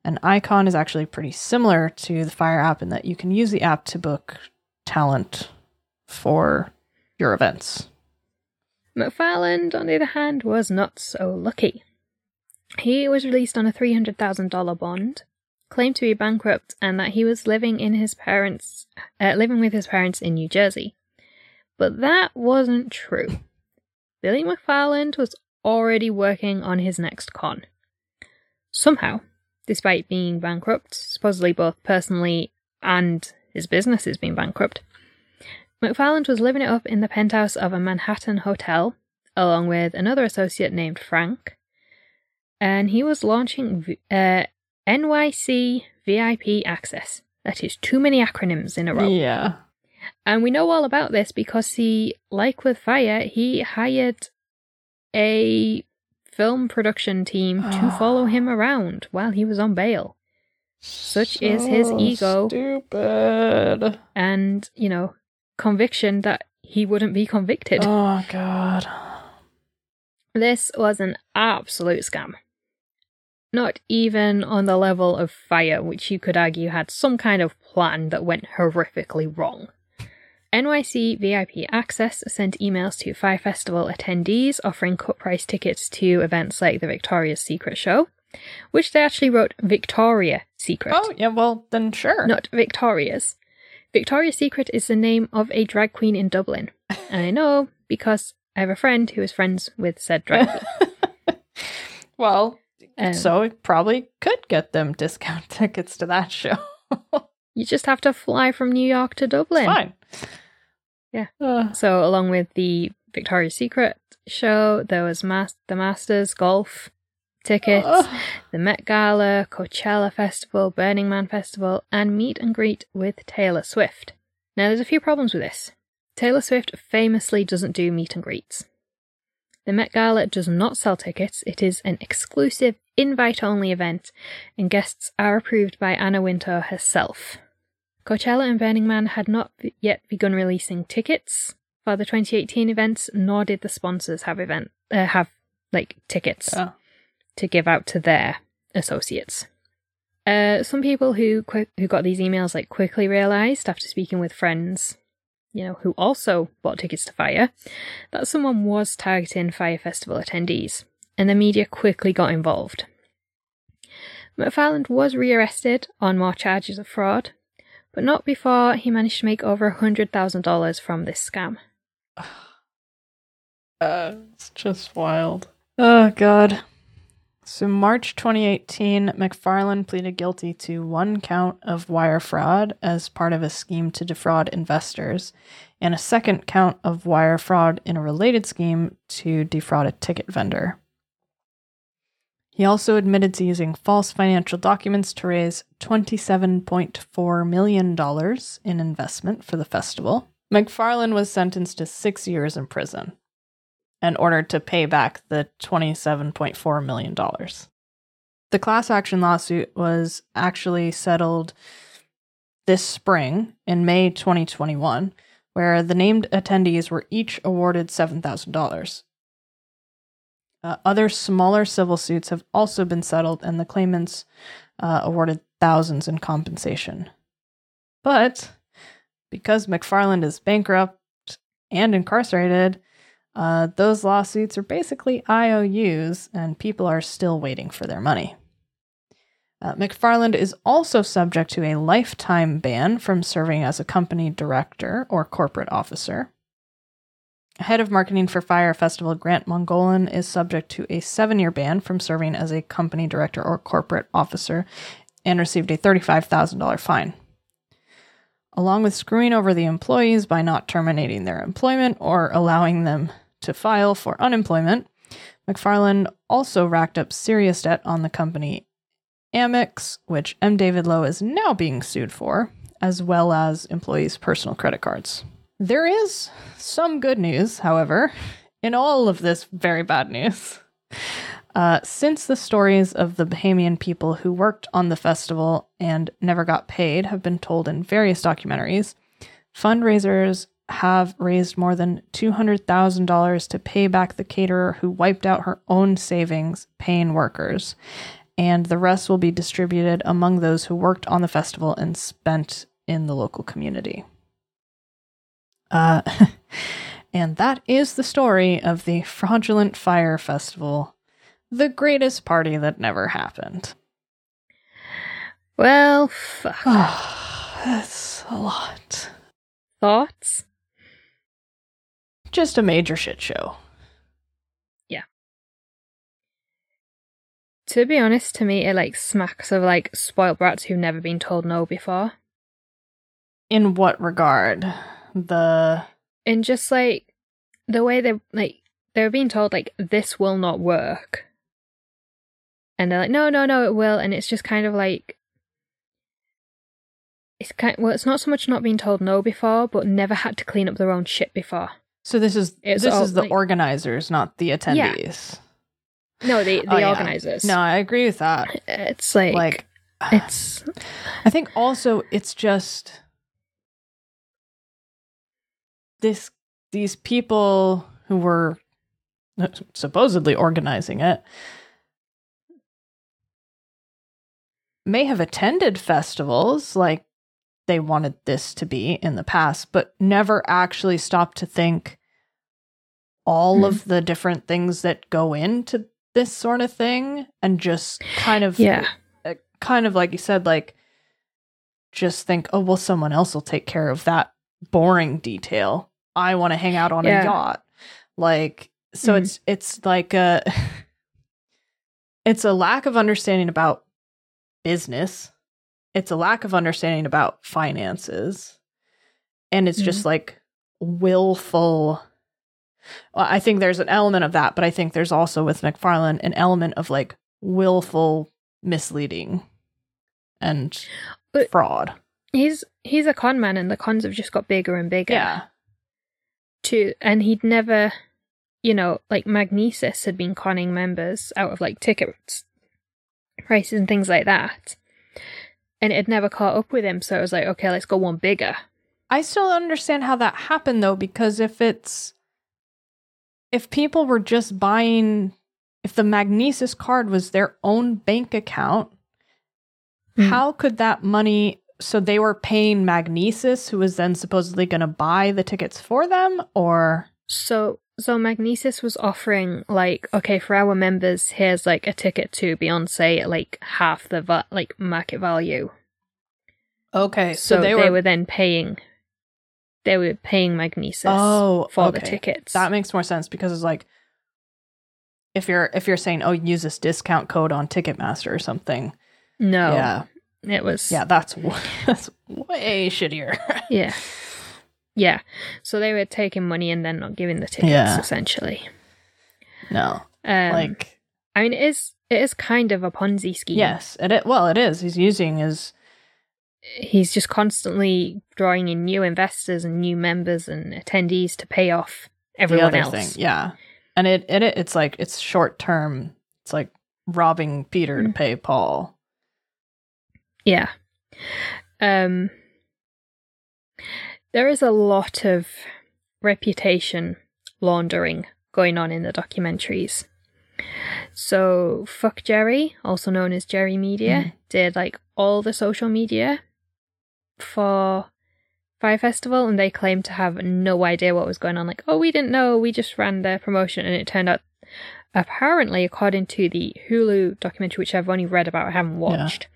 And Icon is actually pretty similar to the Fyre app in that you can use the app to book talent for your events. McFarland, on the other hand, was not so lucky. He was released on a $300,000 bond, claimed to be bankrupt, and that he was living in his parents, uh, living with his parents in New Jersey. But that wasn't true. Billy McFarland was already working on his next con. Somehow, despite being bankrupt, supposedly both personally and his businesses being bankrupt, McFarland was living it up in the penthouse of a Manhattan hotel, along with another associate named Frank, and he was launching uh, NYC VIP Access. That is too many acronyms in a row. Yeah. And we know all about this because he, like with Fyre, he hired a film production team to ah. follow him around while he was on bail. Such so is his ego. Stupid. And, you know, conviction that he wouldn't be convicted. Oh, God. This was an absolute scam. Not even on the level of Fyre, which you could argue had some kind of plan that went horrifically wrong. NYC VIP Access sent emails to Fyre Festival attendees offering cut price tickets to events like the Victoria's Secret show, which they actually wrote Victoria Secret. Oh, yeah, well, then sure. Not Victoria's. Victoria's Secret is the name of a drag queen in Dublin. and I know because I have a friend who is friends with said drag queen. well, um, so we probably could get them discount tickets to that show. You just have to fly from New York to Dublin. It's fine. Yeah. Uh. So along with the Victoria's Secret show, there was Mas- the Masters golf tickets, uh. the Met Gala, Coachella Festival, Burning Man Festival, and meet and greet with Taylor Swift. Now, there's a few problems with this. Taylor Swift famously doesn't do meet and greets. The Met Gala does not sell tickets, it is an exclusive, invite only event, and guests are approved by Anna Wintour herself. Coachella and Burning Man had not yet begun releasing tickets for the 2018 events, nor did the sponsors have event uh, have like tickets oh. to give out to their associates. Uh, some people who who got these emails like quickly realized after speaking with friends you know, who also bought tickets to Fyre, that someone was targeting Fyre Festival attendees, and the media quickly got involved. McFarland was rearrested on more charges of fraud, but not before he managed to make over $100,000 from this scam. Uh, it's just wild. Oh, God. So, March 2018, McFarland pleaded guilty to one count of wire fraud as part of a scheme to defraud investors, and a second count of wire fraud in a related scheme to defraud a ticket vendor. He also admitted to using false financial documents to raise $27.4 million in investment for the festival. McFarland was sentenced to six years in prison and ordered to pay back the $27.4 million. The class action lawsuit was actually settled this spring in May 2021, where the named attendees were each awarded $7,000. Uh, other smaller civil suits have also been settled, and the claimants uh, awarded thousands in compensation. But because McFarland is bankrupt and incarcerated, uh, those lawsuits are basically IOUs, and people are still waiting for their money. Uh, McFarland is also subject to a lifetime ban from serving as a company director or corporate officer. Head of marketing for Fyre Festival Grant Margolin is subject to a seven year ban from serving as a company director or corporate officer and received a $35,000 fine. Along with screwing over the employees by not terminating their employment or allowing them to file for unemployment, McFarland also racked up serious debt on the company Amex, which M. David Lowe is now being sued for, as well as employees' personal credit cards. There is some good news, however, in all of this very bad news. Uh, since the stories of the Bahamian people who worked on the festival and never got paid have been told in various documentaries, fundraisers have raised more than $200,000 to pay back the caterer who wiped out her own savings paying workers. And the rest will be distributed among those who worked on the festival and spent in the local community. Uh, and that is the story of the fraudulent Fyre festival, the greatest party that never happened. Well, fuck. That's a lot. Thoughts? Just a major shit show. Yeah. To be honest, to me, it like smacks of like spoiled brats who've never been told no before. In what regard? The And just like the way they like they're being told like this will not work. And they're like, no, no, no, it will. And it's just kind of like it's kind well, it's not so much not being told no before, but never had to clean up their own shit before. so this is It's this all, is the like- organizers, not the attendees. No, the oh, the Oh, yeah. organizers. No, I agree with that. it's like, Like it's I think also it's just this these people who were supposedly organizing it may have attended festivals like they wanted this to be in the past but never actually stopped to think all Hmm. of the different things that go into this sort of thing and just kind of yeah. uh, kind of like you said, like just think, oh well, someone else will take care of that boring detail. I want to hang out on Yeah. a yacht, like so. Mhm. It's it's like a it's a lack of understanding about business. It's a lack of understanding about finances, and it's just like willful. Well, I think there's an element of that, but I think there's also with McFarland an element of like willful misleading and But- fraud. He's he's a con man, and the cons have just got bigger and bigger. Yeah. To and he'd never, you know, like Magnises had been conning members out of like tickets prices and things like that, and it had never caught up with him. So it was like, okay, let's go one bigger. I still don't understand how that happened though, because if it's if people were just buying if the Magnises card was their own bank account, Hmm. how could that money so they were paying Magnises, who was then supposedly gonna buy the tickets for them, or So so Magnises was offering like, okay, for our members, here's like a ticket to Beyonce at like half the va- like market value. Okay, So, they, were, then paying. They were paying Magnises Oh, for the tickets. That makes more sense because it's like if you're if you're saying, oh, use this discount code on Ticketmaster or something. No. Yeah, It was yeah, that's that's way shittier. Yeah. Yeah. So they were taking money and then not giving the tickets Yeah. essentially. no, Um, like I mean it is it is kind of a Ponzi scheme. yes, it, it well, it is. He's using his He's just constantly drawing in new investors and new members and attendees to pay off everyone else. thing, yeah, and it it it's like it's short term. It's like robbing Peter to Mm. pay Paul. Yeah. Um there is a lot of reputation laundering going on in the documentaries. So Fuck Jerry, also known as Jerry Media, Mhm. did like all the social media for Fyre Festival and they claimed to have no idea what was going on. Like, oh we didn't know, we just ran the promotion and it turned out apparently according to the Hulu documentary which I've only read about, I haven't watched.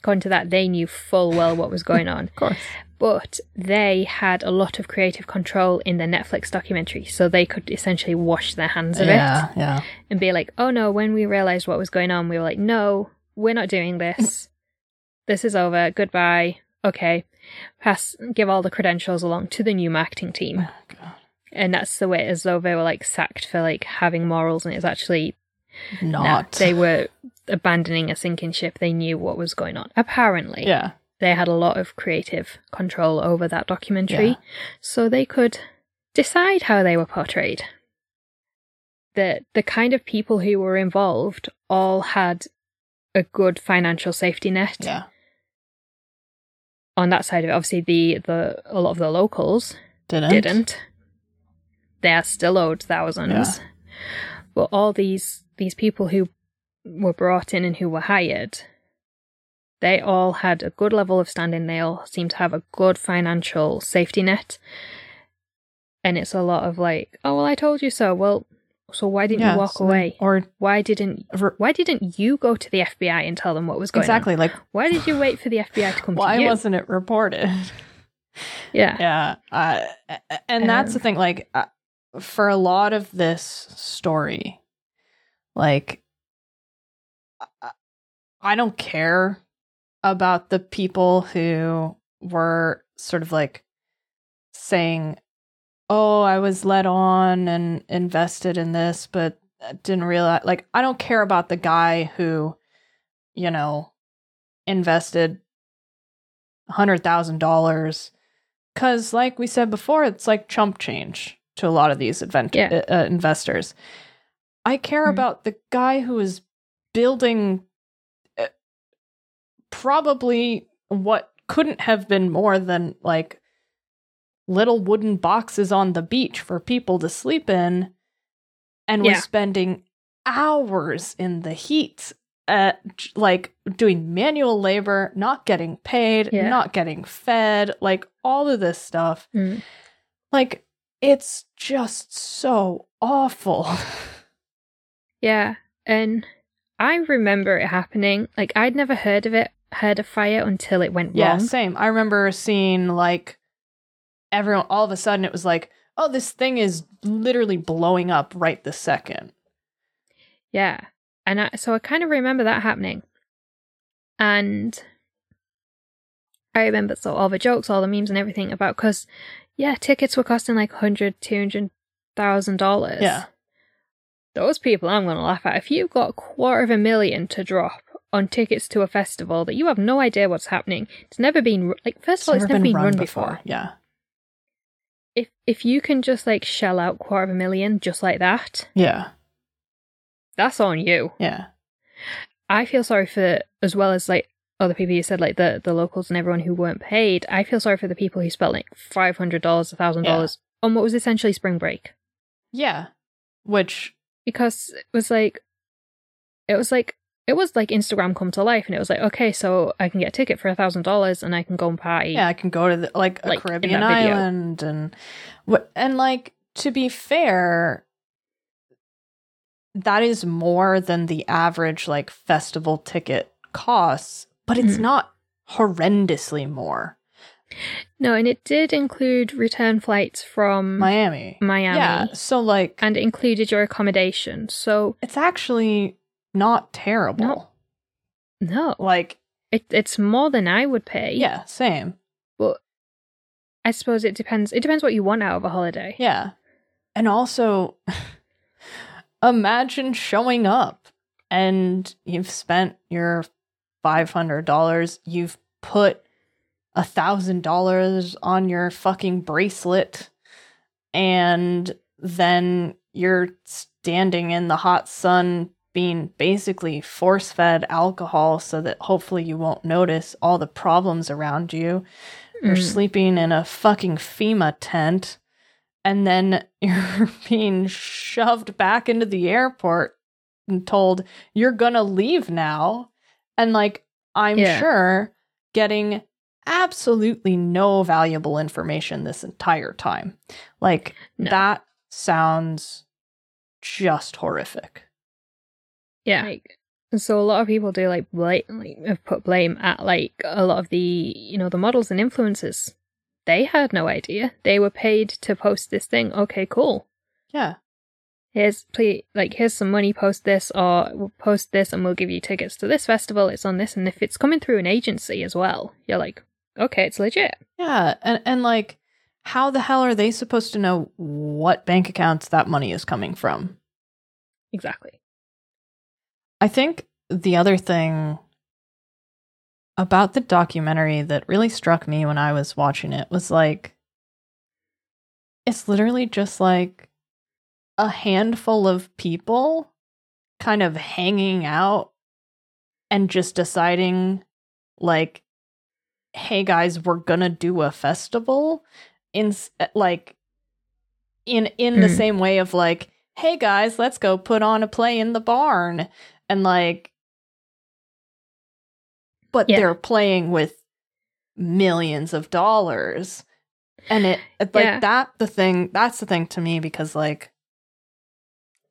According to that, they knew full well what was going on Of course, but they had a lot of creative control in the Netflix documentary, so they could essentially wash their hands of yeah, it yeah, and be like, "Oh no!" When we realized what was going on, we were like, "No, we're not doing this. this is over. Goodbye. Okay, pass. Give all the credentials along to the new marketing team." Oh, God. And that's the way, as though they were like sacked for like having morals, and it's actually no, not they were abandoning a sinking ship. They knew what was going on. Apparently, yeah, they had a lot of creative control over that documentary, Yeah. so they could decide how they were portrayed. The the kind of people who were involved all had a good financial safety net yeah, on that side of it. Obviously, the the a lot of the locals didn't didn't. They are still owed thousands. But all these these people who were brought in and who were hired, they all had a good level of standing. They all seem to have a good financial safety net. And it's a lot of like, oh well, I told you so. Well, so why didn't Yeah, you walk so then- away? or Why didn't why didn't you go to the FBI and tell them what was going exactly like? Why did you wait for the FBI to come why to wasn't it reported? yeah. yeah uh, and that's the Um, thing like uh, for a lot of this story like i don't care about the people who were sort of like saying oh i was led on and invested in this but didn't realize like i don't care about the guy who you know invested $100000 because like we said before it's like chump change to a lot of these event Yeah. uh, investors i care Mhm. about the guy who is building probably what couldn't have been more than like little wooden boxes on the beach for people to sleep in and Yeah. spending hours in the heat uh, j- like doing manual labor, not getting paid, Yeah. not getting fed, like all of this stuff. Mm. Like it's just so awful. Yeah, and I remember it happening. Like I'd never heard of it, heard of Fyre until it went yeah, wrong. same. I remember seeing like everyone all of a sudden it was like, "Oh, this thing is literally blowing up right this second. Yeah, and I, so I kind of remember that happening, and I remember so all the jokes, all the memes, and everything about because yeah, tickets were costing like hundred, two hundred thousand dollars. Yeah. those people I'm gonna laugh at. If you've got a quarter of a million to drop on tickets to a festival that you have no idea what's happening, it's never been like first of all, it's never been, run, before. Yeah. If if you can just like shell out quarter of a million just like that, Yeah. that's on you. Yeah. I feel sorry for as well as like other people you said like the the locals and everyone who weren't paid. I feel sorry for the people who spent like five hundred dollars, a thousand dollars on what was essentially spring break Yeah. Which because it was like it was like it was like Instagram come to life and it was like okay so I can get a ticket for a thousand dollars and I can go and party. yeah, I can go to the, like a Like, Caribbean island and and like to be fair that is more than the average like festival ticket costs, but it's Mhm. not horrendously more. No, and it did include return flights from Miami. Miami. Yeah. So like And included your accommodation. So, it's actually not terrible. No. no, Like, it, it's more than I would pay. yeah, same. But I suppose it depends. It depends what you want out of a holiday. Yeah. And also, imagine showing up and you've spent your $500. You've put a $1,000 on your fucking bracelet. And then you're standing in the hot sun being basically force fed alcohol so that hopefully you won't notice all the problems around you. You're Mm. sleeping in a fucking FEMA tent, and then you're being shoved back into the airport and told you're gonna leave now. And like, I'm Yeah. sure getting absolutely no valuable information this entire time. Like, No. that sounds just horrific. Yeah. Like, so a lot of people do like blatantly have put blame at like a lot of the you know the models and influencers. They had no idea. They were paid to post this thing. Okay, cool. Yeah. Here's please like here's some money. Post this or we'll post this, and we'll give you tickets to this festival. It's on this, and if it's coming through an agency as well, you're like, okay, it's legit. Yeah, and and like how the hell are they supposed to know what bank accounts that money is coming from? Exactly. I think the other thing about the documentary that really struck me when I was watching it was like it's literally just like a handful of people kind of hanging out and just deciding like hey guys we're to do a festival in like in in the Mm. same way of like hey guys let's go put on a play in the barn and like but Yeah. they're playing with millions of dollars and it like Yeah. that the thing that's the thing to me because like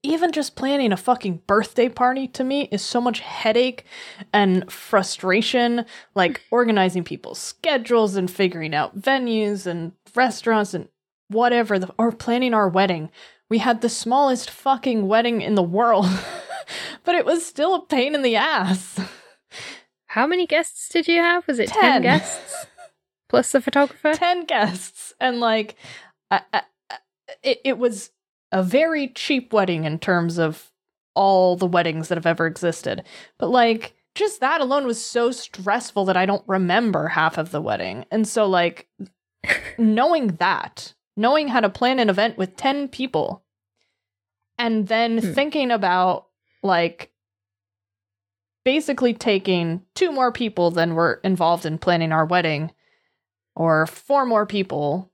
even just planning a fucking birthday party to me is so much headache and frustration like organizing people's schedules and figuring out venues and restaurants and whatever the, or planning our wedding we had the smallest fucking wedding in the world but it was still a pain in the ass How many guests did you have? Was it ten guests plus the photographer? 10 guests and like I, I- it, it was a very cheap wedding in terms of all the weddings that have ever existed but like just that alone was so stressful that i don't remember half of the wedding and so like knowing that knowing how to plan an event with 10 people and then Hmm. thinking about like basically taking two more people than were involved in planning our wedding or four more people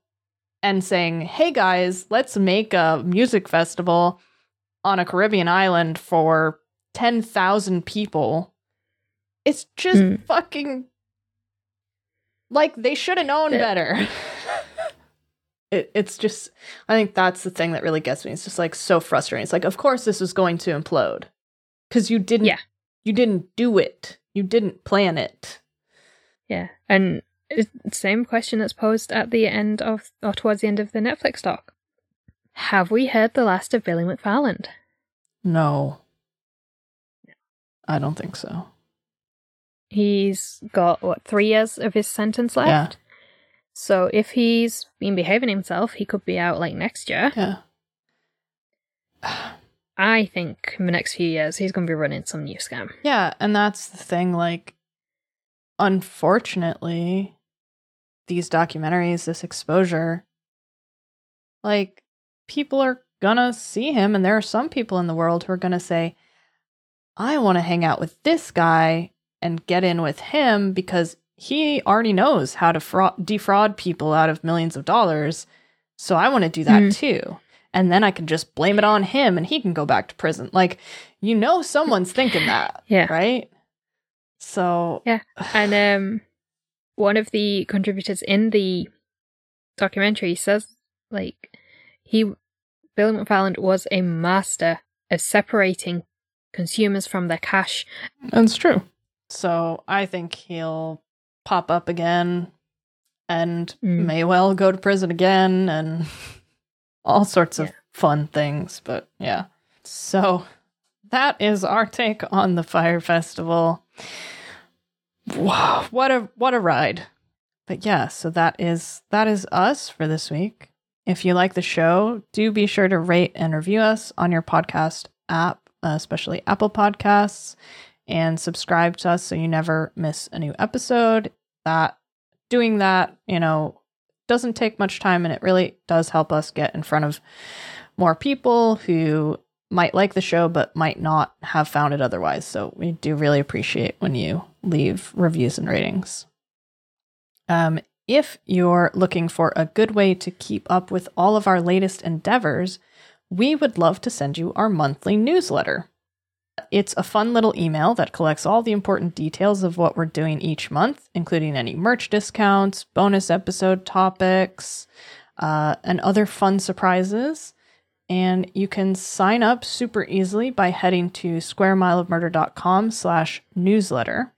and saying, hey guys, let's make a music festival on a Caribbean island for 10,000 people. It's just Mm. fucking like they should have known Yeah. better. it, it's just, I think that's the thing that really gets me. It's just like so frustrating. It's like, of course, this was going to implode because you didn't, Yeah. you didn't do it, you didn't plan it. Yeah, and same question that's posed at the end of or towards the end of the Netflix doc. Have we heard the last of Billy McFarland? No, I don't think so. He's got what three years of his sentence left. Yeah. So if he's been behaving himself, he could be out like next year. Yeah. I think in the next few years he's going to be running some new scam. Yeah, and that's the thing. Like, unfortunately, these documentaries, this exposure, like, people are gonna see him, and there are some people in the world who are gonna say, I want to hang out with this guy and get in with him because he already knows how to fraud- defraud people out of millions of dollars. So I want to do that Mhm. too. And then I can just blame it on him and he can go back to prison. Like, you know, someone's thinking that Yeah. right? So Yeah. And um, one of the contributors in the documentary says, like, he, Billy McFarland was a master of separating consumers from their cash. that's true. So I think he'll pop up again and Mm. may well go to prison again and all sorts of Yeah. fun things. But yeah. So that is our take on the Fyre Festival. Wow, what a what a ride. But yeah, so that is that is us for this week. If you like the show, do be sure to rate and review us on your podcast app, uh, especially Apple Podcasts, and subscribe to us so you never miss a new episode. That doing that, you know, doesn't take much time and it really does help us get in front of more people who might like the show but might not have found it otherwise. So we do really appreciate when you leave reviews and ratings. Um, if you're looking for a good way to keep up with all of our latest endeavors, we would love to send you our monthly newsletter. It's a fun little email that collects all the important details of what we're doing each month, including any merch discounts, bonus episode topics, uh, and other fun surprises. And you can sign up super easily by heading to squaremileofmurder.com slash newsletter.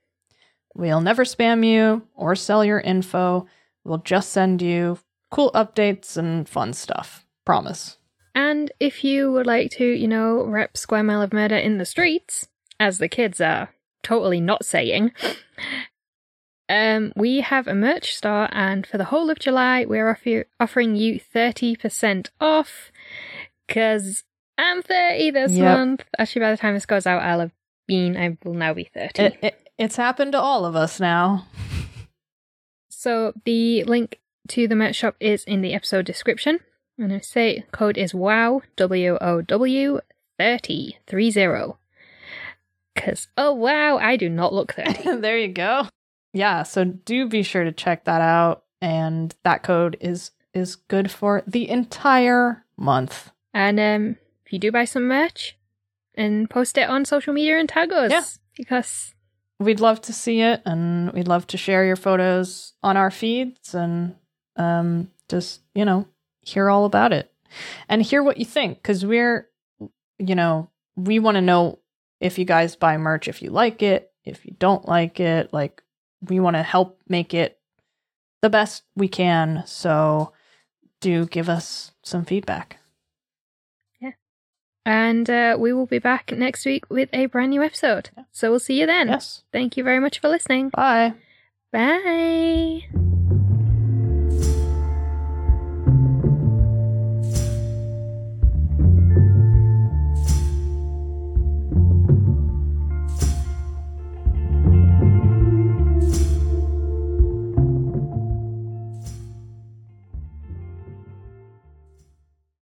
We'll never spam you or sell your info. We'll just send you cool updates and fun stuff. Promise. And if you would like to, you know, rep Square Mile of Murder in the streets, as the kids are totally not saying, um, we have a merch store, and for the whole of July, we're offer- offering you 30% off because I'm 30 this Yep. month. Actually, by the time this goes out, I'll have been, I will now be 30. It, it, it's happened to all of us now. So the link to the merch shop is in the episode description. And I say code is WOW W O W thirty three zero. Cause oh wow, I do not look thirty. there you go. Yeah, so do be sure to check that out and that code is is good for the entire month. and um if you do buy some merch and post it on social media and tag us. Yeah. Because We'd love to see it and we'd love to share your photos on our feeds and um just, you know, hear all about it. And hear what you think cuz we're you know, we want to know if you guys buy merch if you like it, if you don't like it, like we want to help make it the best we can. So do give us some feedback. Yeah. And uh, we will be back next week with a brand new episode. So we'll see you then. Yes. Thank you very much for listening. Bye. Bye.